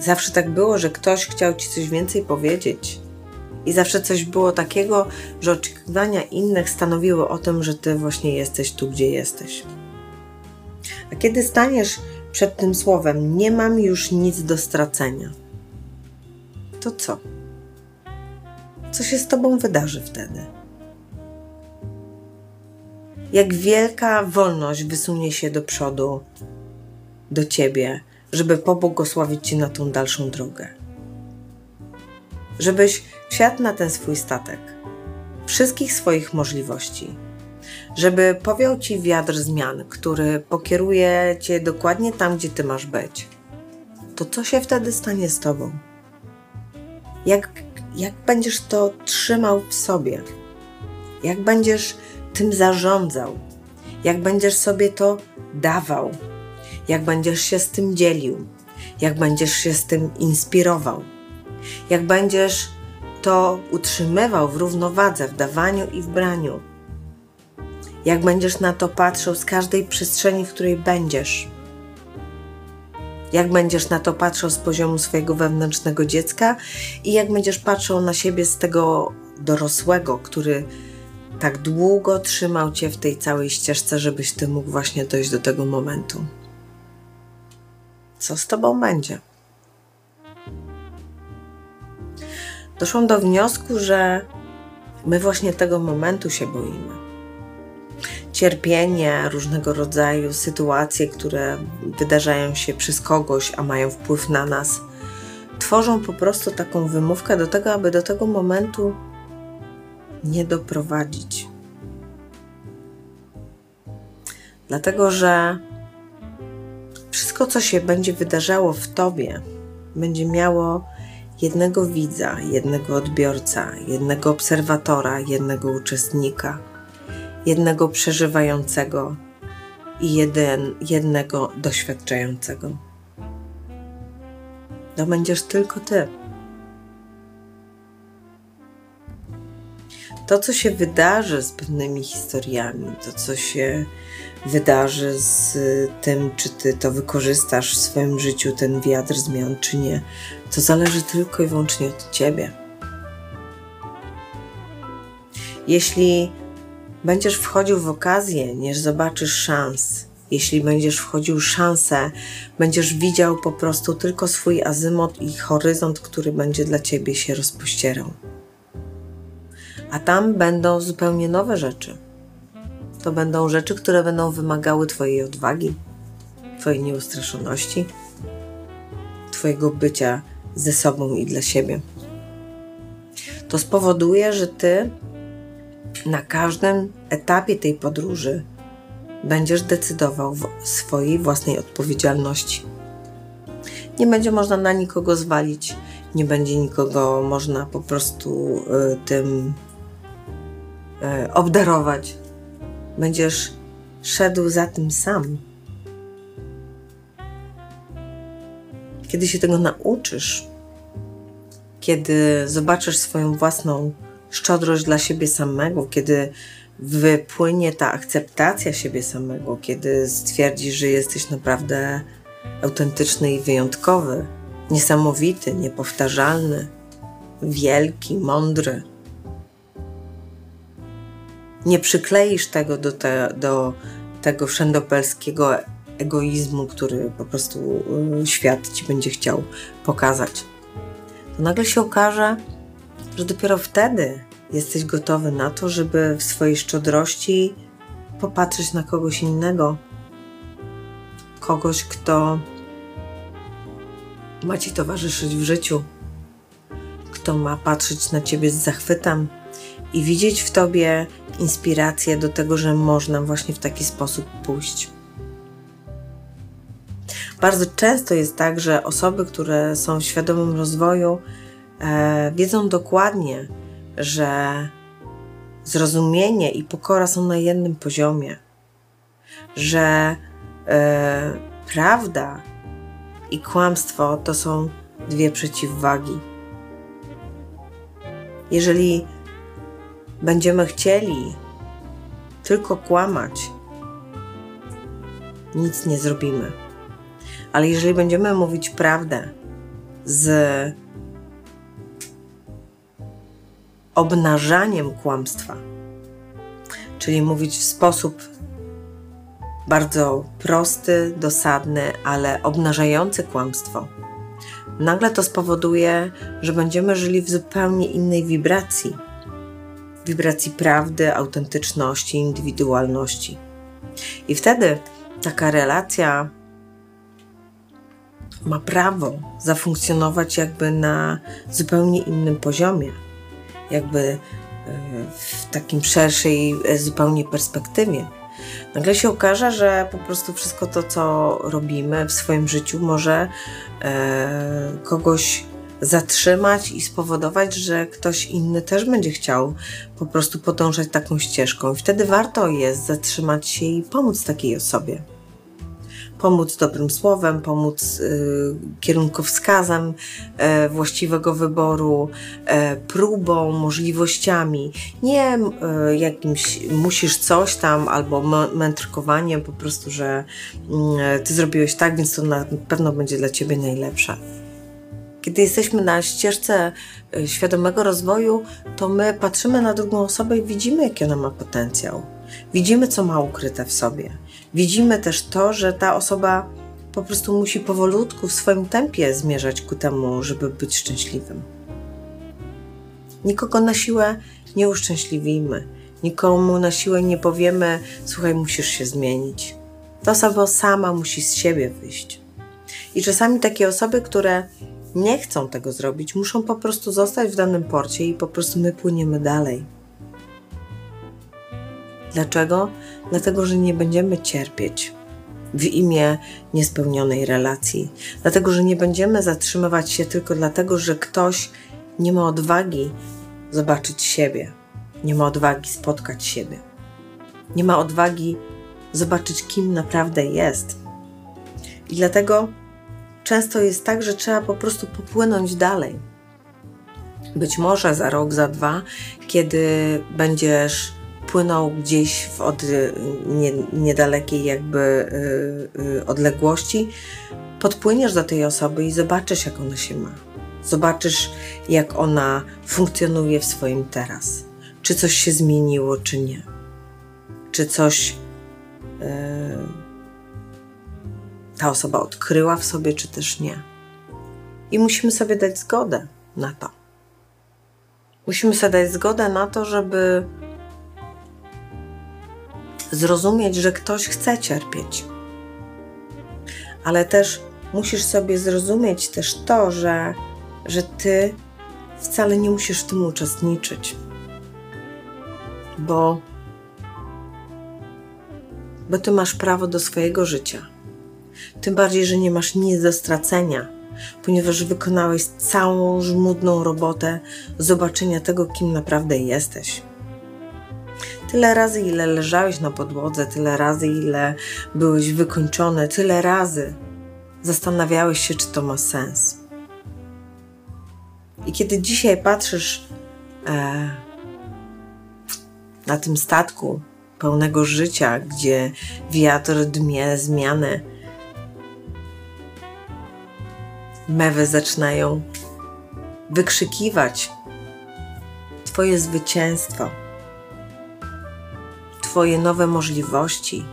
Zawsze tak było, że ktoś chciał ci coś więcej powiedzieć. I zawsze coś było takiego, że oczekiwania innych stanowiły o tym, że ty właśnie jesteś tu, gdzie jesteś. A kiedy staniesz przed tym słowem, nie mam już nic do stracenia, to co? Co się z tobą wydarzy wtedy? Jak wielka wolność wysunie się do przodu do Ciebie, żeby pobłogosławić Ci na tą dalszą drogę. Żebyś wsiadł na ten swój statek, wszystkich swoich możliwości, żeby powiał ci wiatr zmian, który pokieruje cię dokładnie tam, gdzie ty masz być, to co się wtedy stanie z tobą? Jak, jak będziesz to trzymał w sobie? Jak będziesz tym zarządzał? Jak będziesz sobie to dawał? Jak będziesz się z tym dzielił? Jak będziesz się z tym inspirował? Jak będziesz to utrzymywał w równowadze w dawaniu i w braniu? Jak będziesz na to patrzył z każdej przestrzeni, w której będziesz? Jak będziesz na to patrzył z poziomu swojego wewnętrznego dziecka i jak będziesz patrzył na siebie z tego dorosłego, który tak długo trzymał cię w tej całej ścieżce, żebyś ty mógł właśnie dojść do tego momentu. Co z tobą będzie? Doszłam do wniosku, że my właśnie tego momentu się boimy. Cierpienie, różnego rodzaju sytuacje, które wydarzają się przez kogoś, a mają wpływ na nas, tworzą po prostu taką wymówkę do tego, aby do tego momentu nie doprowadzić. Dlatego, że wszystko, co się będzie wydarzało w tobie, będzie miało jednego widza, jednego odbiorca, jednego obserwatora, jednego uczestnika, jednego przeżywającego i jeden, jednego doświadczającego. To będziesz tylko ty. to, co się wydarzy z pewnymi historiami, to, co się wydarzy z tym, czy ty to wykorzystasz w swoim życiu, ten wiatr zmian, czy nie, to zależy tylko i wyłącznie od ciebie. Jeśli będziesz wchodził w okazję, nie zobaczysz szans, jeśli będziesz wchodził szansę, będziesz widział po prostu tylko swój azymot i horyzont, który będzie dla ciebie się rozpościerał a tam będą zupełnie nowe rzeczy. To będą rzeczy, które będą wymagały Twojej odwagi, Twojej nieustraszoności, Twojego bycia ze sobą i dla siebie. To spowoduje, że Ty na każdym etapie tej podróży będziesz decydował w swojej własnej odpowiedzialności. Nie będzie można na nikogo zwalić, nie będzie nikogo można po prostu y, tym E, obdarować. Będziesz szedł za tym sam. Kiedy się tego nauczysz, kiedy zobaczysz swoją własną szczodrość dla siebie samego, kiedy wypłynie ta akceptacja siebie samego, kiedy stwierdzisz, że jesteś naprawdę autentyczny i wyjątkowy, niesamowity, niepowtarzalny, wielki, mądry nie przykleisz tego do, te, do tego wszędopelskiego egoizmu, który po prostu y, świat ci będzie chciał pokazać. To nagle się okaże, że dopiero wtedy jesteś gotowy na to, żeby w swojej szczodrości popatrzeć na kogoś innego. Kogoś, kto ma ci towarzyszyć w życiu, kto ma patrzeć na ciebie z zachwytem i widzieć w tobie inspirację do tego, że można właśnie w taki sposób pójść. Bardzo często jest tak, że osoby, które są w świadomym rozwoju, e, wiedzą dokładnie, że zrozumienie i pokora są na jednym poziomie, że e, prawda i kłamstwo to są dwie przeciwwagi. Jeżeli będziemy chcieli tylko kłamać, nic nie zrobimy. Ale jeżeli będziemy mówić prawdę z obnażaniem kłamstwa, czyli mówić w sposób bardzo prosty, dosadny, ale obnażający kłamstwo, nagle to spowoduje, że będziemy żyli w zupełnie innej wibracji wibracji prawdy, autentyczności, indywidualności. I wtedy taka relacja ma prawo zafunkcjonować jakby na zupełnie innym poziomie. Jakby w takim szerszej zupełnie perspektywie. Nagle się okaże, że po prostu wszystko to, co robimy w swoim życiu, może e, kogoś zatrzymać i spowodować, że ktoś inny też będzie chciał po prostu podążać taką ścieżką. I wtedy warto jest zatrzymać się i pomóc takiej osobie pomóc dobrym słowem, pomóc y, kierunkowskazem y, właściwego wyboru, y, próbą, możliwościami. Nie y, jakimś musisz coś tam albo mędrkowaniem, po prostu, że y, ty zrobiłeś tak, więc to na pewno będzie dla ciebie najlepsze. Kiedy jesteśmy na ścieżce y, świadomego rozwoju, to my patrzymy na drugą osobę i widzimy, jaki ona ma potencjał. Widzimy, co ma ukryte w sobie widzimy też to, że ta osoba po prostu musi powolutku w swoim tempie zmierzać ku temu, żeby być szczęśliwym. Nikogo na siłę nie uszczęśliwimy, nikomu na siłę nie powiemy: Słuchaj, musisz się zmienić. Ta osoba sama musi z siebie wyjść. I czasami takie osoby, które nie chcą tego zrobić, muszą po prostu zostać w danym porcie i po prostu my płyniemy dalej. Dlaczego? Dlatego, że nie będziemy cierpieć w imię niespełnionej relacji, dlatego, że nie będziemy zatrzymywać się tylko dlatego, że ktoś nie ma odwagi zobaczyć siebie, nie ma odwagi spotkać siebie, nie ma odwagi zobaczyć, kim naprawdę jest. I dlatego często jest tak, że trzeba po prostu popłynąć dalej. Być może za rok, za dwa, kiedy będziesz płynął gdzieś w od nie, niedalekiej jakby y, y, odległości, podpłyniesz do tej osoby i zobaczysz, jak ona się ma. Zobaczysz, jak ona funkcjonuje w swoim teraz. Czy coś się zmieniło, czy nie. Czy coś y, ta osoba odkryła w sobie, czy też nie. I musimy sobie dać zgodę na to. Musimy sobie dać zgodę na to, żeby zrozumieć, że ktoś chce cierpieć. Ale też musisz sobie zrozumieć też to, że, że ty wcale nie musisz w tym uczestniczyć. Bo, bo ty masz prawo do swojego życia. Tym bardziej, że nie masz nic do stracenia, ponieważ wykonałeś całą żmudną robotę zobaczenia tego, kim naprawdę jesteś. Tyle razy, ile leżałeś na podłodze, tyle razy, ile byłeś wykończony, tyle razy zastanawiałeś się, czy to ma sens. I kiedy dzisiaj patrzysz e, na tym statku pełnego życia, gdzie wiatr dmie zmiany, mewy zaczynają wykrzykiwać Twoje zwycięstwo Twoje nowe możliwości.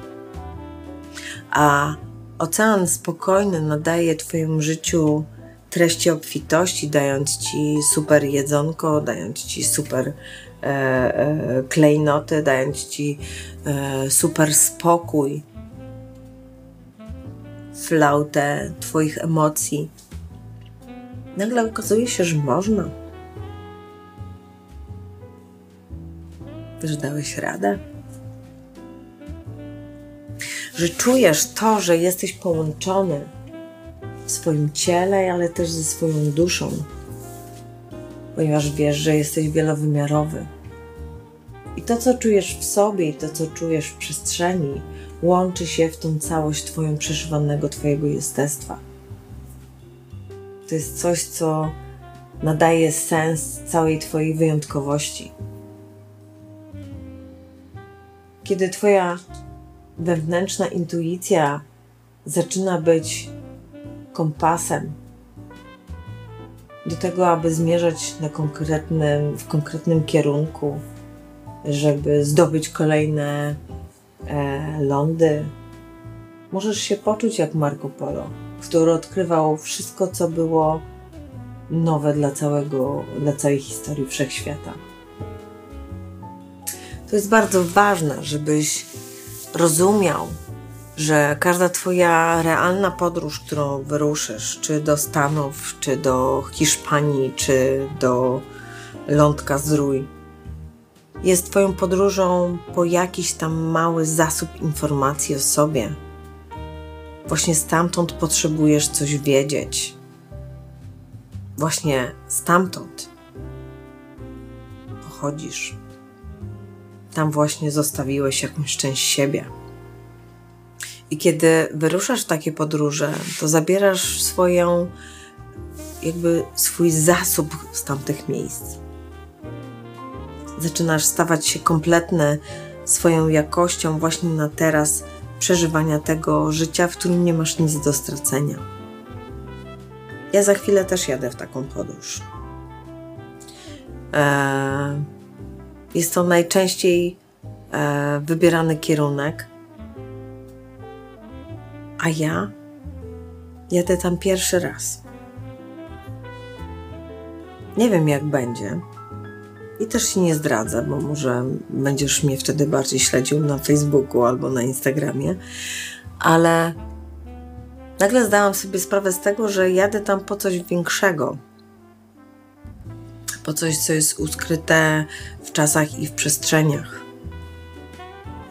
A ocean spokojny nadaje Twojemu życiu treści obfitości, dając Ci super jedzonko, dając Ci super e, e, klejnoty, dając Ci e, super spokój, flautę Twoich emocji. Nagle okazuje się, że można. Że dałeś radę że czujesz to, że jesteś połączony w swoim ciele, ale też ze swoją duszą, ponieważ wiesz, że jesteś wielowymiarowy. I to, co czujesz w sobie, i to, co czujesz w przestrzeni, łączy się w tą całość Twoją przeszywanego Twojego jestestwa. To jest coś, co nadaje sens całej Twojej wyjątkowości. Kiedy Twoja wewnętrzna intuicja zaczyna być kompasem do tego, aby zmierzać na konkretnym, w konkretnym kierunku, żeby zdobyć kolejne e, lądy. Możesz się poczuć jak Marco Polo, który odkrywał wszystko, co było nowe dla, całego, dla całej historii wszechświata. To jest bardzo ważne, żebyś rozumiał, że każda Twoja realna podróż, którą wyruszysz, czy do Stanów, czy do Hiszpanii, czy do lądka Zdrój, jest Twoją podróżą po jakiś tam mały zasób informacji o sobie. Właśnie stamtąd potrzebujesz coś wiedzieć. Właśnie stamtąd pochodzisz. Tam właśnie zostawiłeś jakąś część siebie. I kiedy wyruszasz w takie podróże, to zabierasz swoją, jakby swój zasób z tamtych miejsc. Zaczynasz stawać się kompletny swoją jakością właśnie na teraz przeżywania tego życia, w którym nie masz nic do stracenia. Ja za chwilę też jadę w taką podróż. Eee, jest to najczęściej e, wybierany kierunek, a ja jadę tam pierwszy raz. Nie wiem, jak będzie. I też się nie zdradzę, bo może będziesz mnie wtedy bardziej śledził na Facebooku albo na Instagramie, ale nagle zdałam sobie sprawę z tego, że jadę tam po coś większego. Po coś, co jest ukryte w czasach i w przestrzeniach.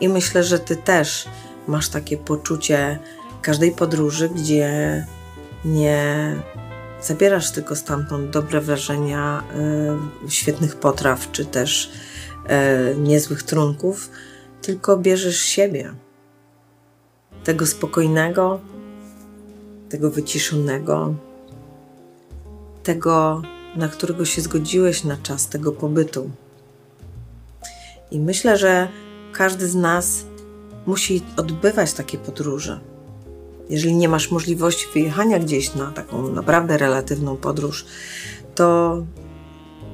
I myślę, że ty też masz takie poczucie każdej podróży, gdzie nie zabierasz tylko stamtąd dobre wrażenia y, świetnych potraw, czy też y, niezłych trunków, tylko bierzesz siebie. Tego spokojnego, tego wyciszonego, tego, na którego się zgodziłeś na czas tego pobytu. I myślę, że każdy z nas musi odbywać takie podróże jeżeli nie masz możliwości wyjechania gdzieś na taką naprawdę relatywną podróż, to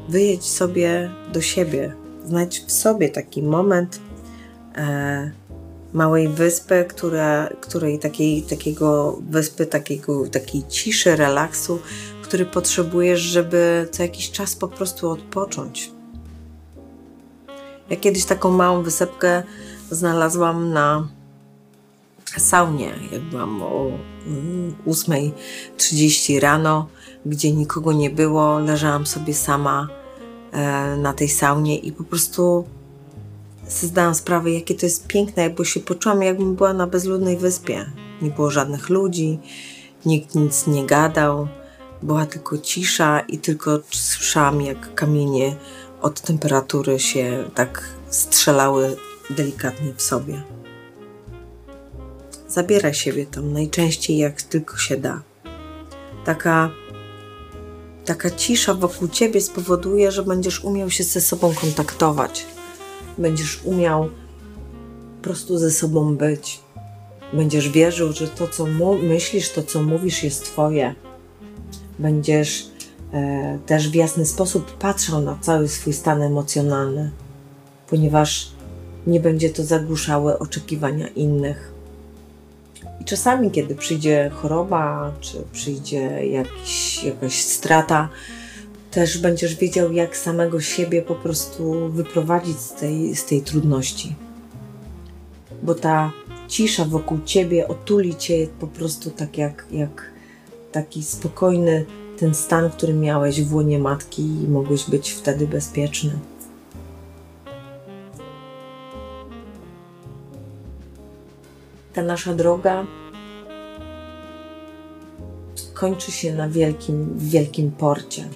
wyjedź sobie do siebie. Znajdź w sobie taki moment e, małej wyspy, która, której takiej, takiego wyspy, takiego, takiej ciszy, relaksu, który potrzebujesz, żeby co jakiś czas po prostu odpocząć. Ja kiedyś taką małą wysepkę znalazłam na saunie, jak byłam o 8.30 mm, rano, gdzie nikogo nie było, leżałam sobie sama e, na tej saunie i po prostu zdałam sprawę, jakie to jest piękne, bo się poczułam, jakbym była na bezludnej wyspie. Nie było żadnych ludzi, nikt nic nie gadał, była tylko cisza i tylko słyszałam, jak kamienie od temperatury się tak strzelały delikatnie w sobie. Zabieraj siebie tam najczęściej jak tylko się da. Taka, taka cisza wokół ciebie spowoduje, że będziesz umiał się ze sobą kontaktować. Będziesz umiał po prostu ze sobą być. Będziesz wierzył, że to, co myślisz, to, co mówisz, jest Twoje. Będziesz e, też w jasny sposób patrzył na cały swój stan emocjonalny, ponieważ nie będzie to zagłuszały oczekiwania innych. I czasami, kiedy przyjdzie choroba, czy przyjdzie jakiś, jakaś strata, też będziesz wiedział, jak samego siebie po prostu wyprowadzić z tej, z tej trudności. Bo ta cisza wokół ciebie otuli cię po prostu tak jak, jak taki spokojny ten stan, który miałeś w łonie matki i mogłeś być wtedy bezpieczny. Ta nasza droga kończy się na wielkim, wielkim porcie.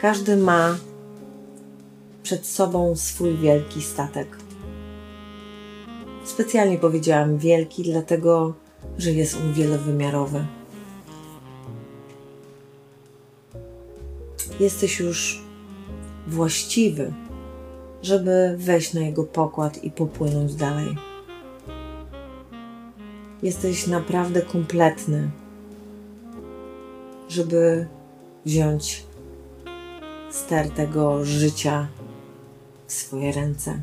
Każdy ma przed sobą swój wielki statek. Specjalnie powiedziałam wielki, dlatego że jest on wielowymiarowy. Jesteś już właściwy, żeby wejść na jego pokład i popłynąć dalej. Jesteś naprawdę kompletny, żeby wziąć ster tego życia w swoje ręce.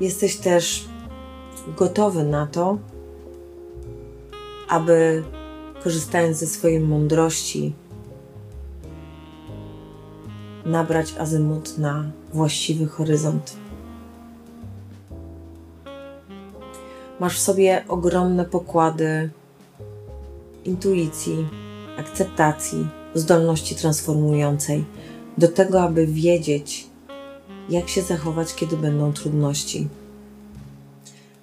Jesteś też gotowy na to, aby korzystając ze swojej mądrości, nabrać azymut na właściwy horyzont. Masz w sobie ogromne pokłady intuicji, akceptacji, zdolności transformującej, do tego, aby wiedzieć, jak się zachować, kiedy będą trudności.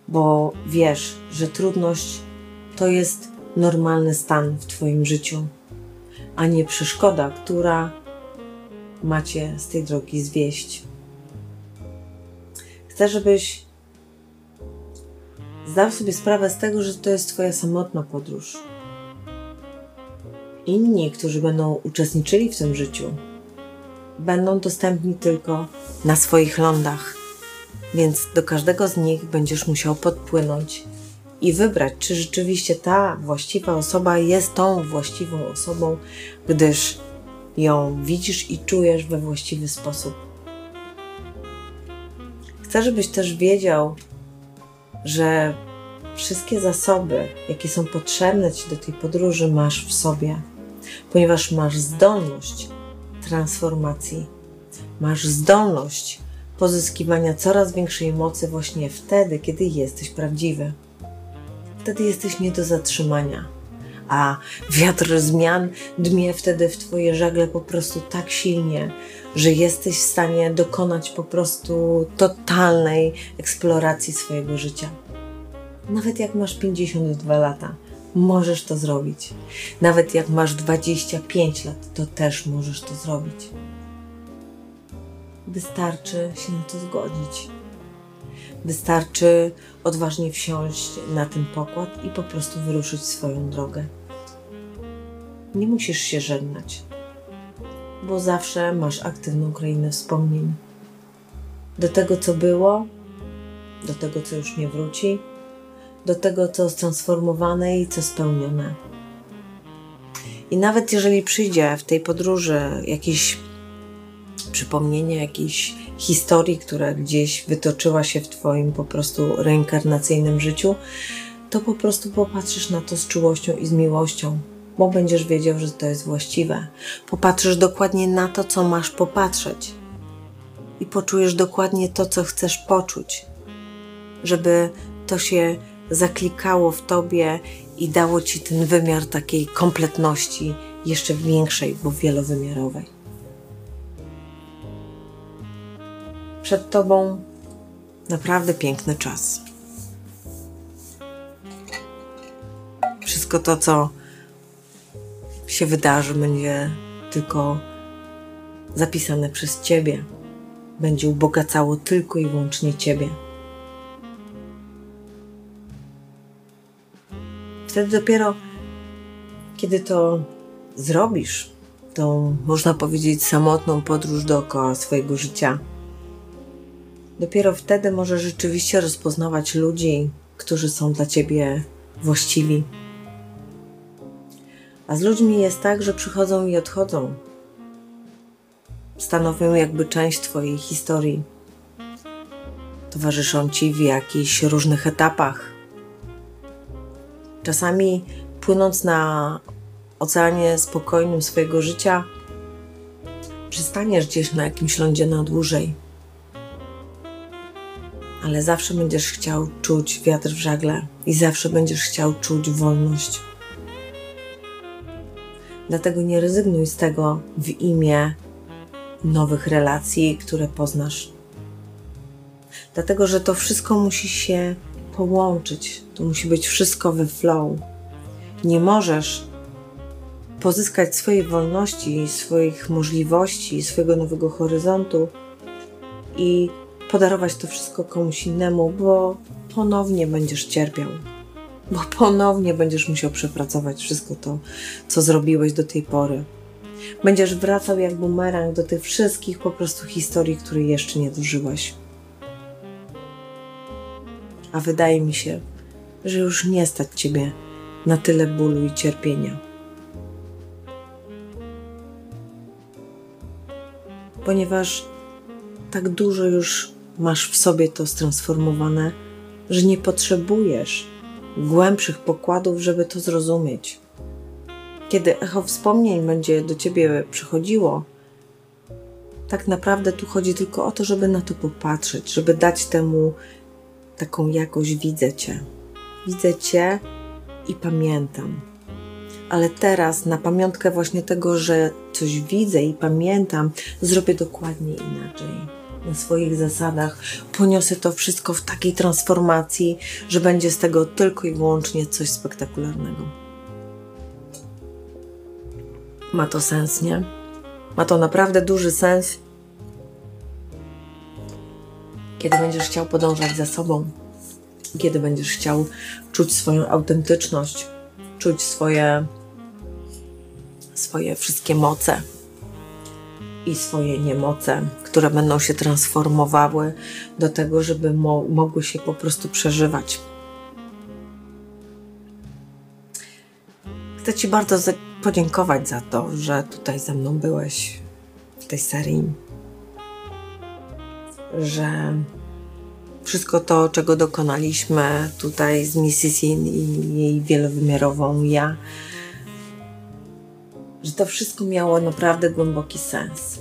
Bo wiesz, że trudność to jest normalny stan w Twoim życiu, a nie przeszkoda, która macie z tej drogi zwieść. Chcę, żebyś zdał sobie sprawę z tego, że to jest Twoja samotna podróż. Inni, którzy będą uczestniczyli w tym życiu, będą dostępni tylko na swoich lądach, więc do każdego z nich będziesz musiał podpłynąć i wybrać, czy rzeczywiście ta właściwa osoba jest tą właściwą osobą, gdyż ją widzisz i czujesz we właściwy sposób. Chcę, żebyś też wiedział, że wszystkie zasoby, jakie są potrzebne Ci do tej podróży, masz w sobie, ponieważ masz zdolność transformacji, masz zdolność pozyskiwania coraz większej mocy właśnie wtedy, kiedy jesteś prawdziwy. Wtedy jesteś nie do zatrzymania, a wiatr zmian dmie wtedy w Twoje żagle po prostu tak silnie, że jesteś w stanie dokonać po prostu totalnej eksploracji swojego życia. Nawet jak masz 52 lata, możesz to zrobić. Nawet jak masz 25 lat, to też możesz to zrobić. Wystarczy się na to zgodzić. Wystarczy odważnie wsiąść na ten pokład i po prostu wyruszyć swoją drogę. Nie musisz się żegnać, bo zawsze masz aktywną krainę wspomnień. Do tego, co było, do tego, co już nie wróci, do tego, co transformowane i co spełnione. I nawet jeżeli przyjdzie w tej podróży jakieś przypomnienie jakiejś historii, która gdzieś wytoczyła się w Twoim po prostu reinkarnacyjnym życiu, to po prostu popatrzysz na to z czułością i z miłością, bo będziesz wiedział, że to jest właściwe. Popatrzysz dokładnie na to, co masz popatrzeć i poczujesz dokładnie to, co chcesz poczuć, żeby to się zaklikało w tobie i dało ci ten wymiar takiej kompletności jeszcze większej, bo wielowymiarowej. Przed tobą naprawdę piękny czas. Wszystko to, co się wydarzy, będzie tylko zapisane przez ciebie. Będzie ubogacało tylko i wyłącznie ciebie. wtedy dopiero, kiedy to zrobisz, tą, można powiedzieć, samotną podróż dookoła swojego życia, dopiero wtedy możesz rzeczywiście rozpoznawać ludzi, którzy są dla ciebie właściwi. A z ludźmi jest tak, że przychodzą i odchodzą. Stanowią jakby część Twojej historii. Towarzyszą Ci w jakichś różnych etapach Czasami płynąc na oceanie spokojnym swojego życia, przystaniesz gdzieś na jakimś lądzie na dłużej. Ale zawsze będziesz chciał czuć wiatr w żagle i zawsze będziesz chciał czuć wolność. Dlatego nie rezygnuj z tego w imię nowych relacji, które poznasz. Dlatego, że to wszystko musi się połączyć. To musi być wszystko we flow. Nie możesz pozyskać swojej wolności, swoich możliwości, swojego nowego horyzontu i podarować to wszystko komuś innemu, bo ponownie będziesz cierpiał. Bo ponownie będziesz musiał przepracować wszystko to, co zrobiłeś do tej pory. Będziesz wracał jak bumerang do tych wszystkich po prostu historii, które jeszcze nie dożyłeś a wydaje mi się, że już nie stać Ciebie na tyle bólu i cierpienia. Ponieważ tak dużo już masz w sobie to stransformowane, że nie potrzebujesz głębszych pokładów, żeby to zrozumieć. Kiedy echo wspomnień będzie do ciebie przychodziło, tak naprawdę tu chodzi tylko o to, żeby na to popatrzeć, żeby dać temu taką jakość widzę Cię. Widzę Cię i pamiętam. ale teraz na pamiątkę właśnie tego, że coś widzę i pamiętam, zrobię dokładnie inaczej. Na swoich zasadach poniosę to wszystko w takiej transformacji, że będzie z tego tylko i wyłącznie coś spektakularnego. Ma to sens, nie? Ma to naprawdę duży sens, kiedy będziesz chciał podążać za sobą, kiedy będziesz chciał czuć swoją autentyczność, czuć swoje, swoje wszystkie moce i swoje niemoce, które będą się transformowały do tego, żeby mo mogły się po prostu przeżywać. Chcę Ci bardzo podziękować za to, że tutaj ze mną byłeś w tej serii, że wszystko to, czego dokonaliśmy tutaj z Mrs. In i jej wielowymiarową ja, że to wszystko miało naprawdę głęboki sens.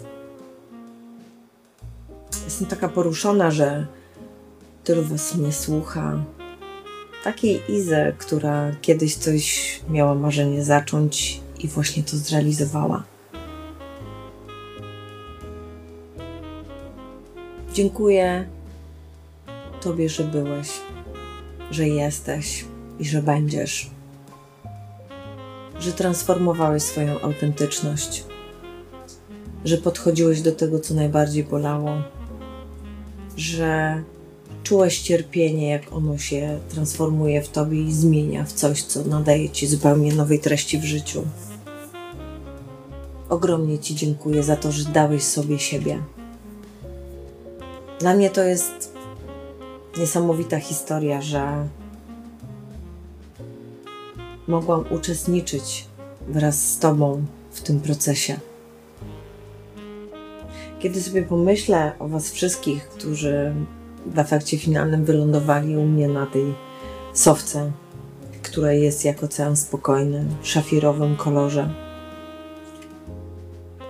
Jestem taka poruszona, że tylu Was mnie słucha. Takiej Izę, która kiedyś coś miała marzenie zacząć i właśnie to zrealizowała. Dziękuję Tobie, że byłeś, że jesteś i że będziesz, że transformowałeś swoją autentyczność, że podchodziłeś do tego, co najbardziej bolało, że czułeś cierpienie, jak ono się transformuje w tobie i zmienia w coś, co nadaje ci zupełnie nowej treści w życiu. Ogromnie Ci dziękuję za to, że dałeś sobie siebie. Dla mnie to jest niesamowita historia, że mogłam uczestniczyć wraz z Tobą w tym procesie. Kiedy sobie pomyślę o Was wszystkich, którzy w efekcie finalnym wylądowali u mnie na tej sowce, która jest jak ocean spokojny, w szafirowym kolorze,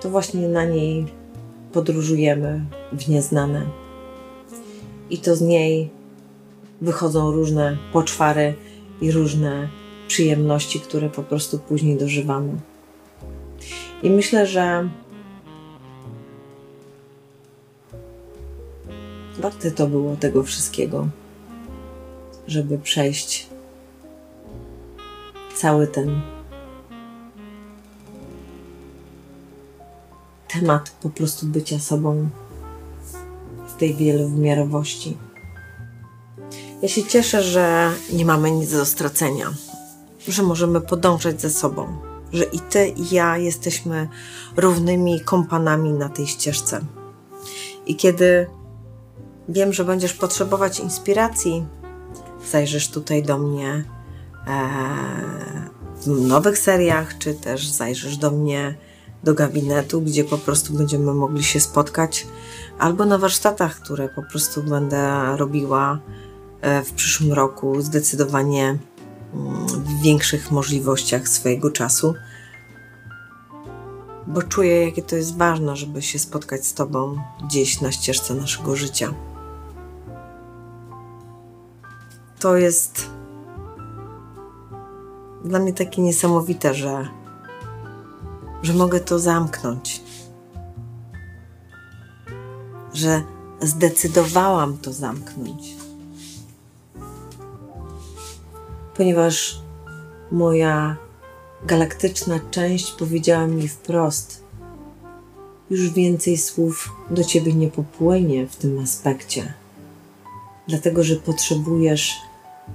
to właśnie na niej podróżujemy w nieznane. I to z niej wychodzą różne poczwary i różne przyjemności, które po prostu później dożywamy. I myślę, że warte to było tego wszystkiego, żeby przejść cały ten temat po prostu bycia sobą w tej wielowymiarowości. Ja się cieszę, że nie mamy nic do stracenia, że możemy podążać ze sobą, że i ty, i ja jesteśmy równymi kompanami na tej ścieżce. I kiedy wiem, że będziesz potrzebować inspiracji, zajrzysz tutaj do mnie e, w nowych seriach, czy też zajrzysz do mnie do gabinetu, gdzie po prostu będziemy mogli się spotkać, albo na warsztatach, które po prostu będę robiła e, w przyszłym roku, zdecydowanie w większych możliwościach swojego czasu, bo czuję, jakie to jest ważne, żeby się spotkać z Tobą gdzieś na ścieżce naszego życia. To jest dla mnie takie niesamowite, że że mogę to zamknąć, że zdecydowałam to zamknąć, ponieważ moja galaktyczna część powiedziała mi wprost: Już więcej słów do ciebie nie popłynie w tym aspekcie, dlatego że potrzebujesz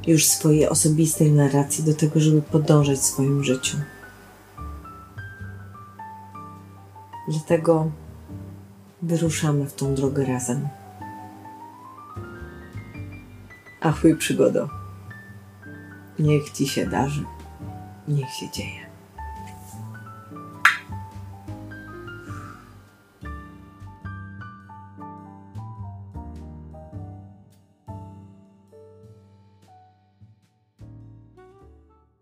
już swojej osobistej narracji do tego, żeby podążać w swoim życiu. Dlatego wyruszamy w tą drogę razem. Ahoj przygodo. Niech Ci się darzy. Niech się dzieje.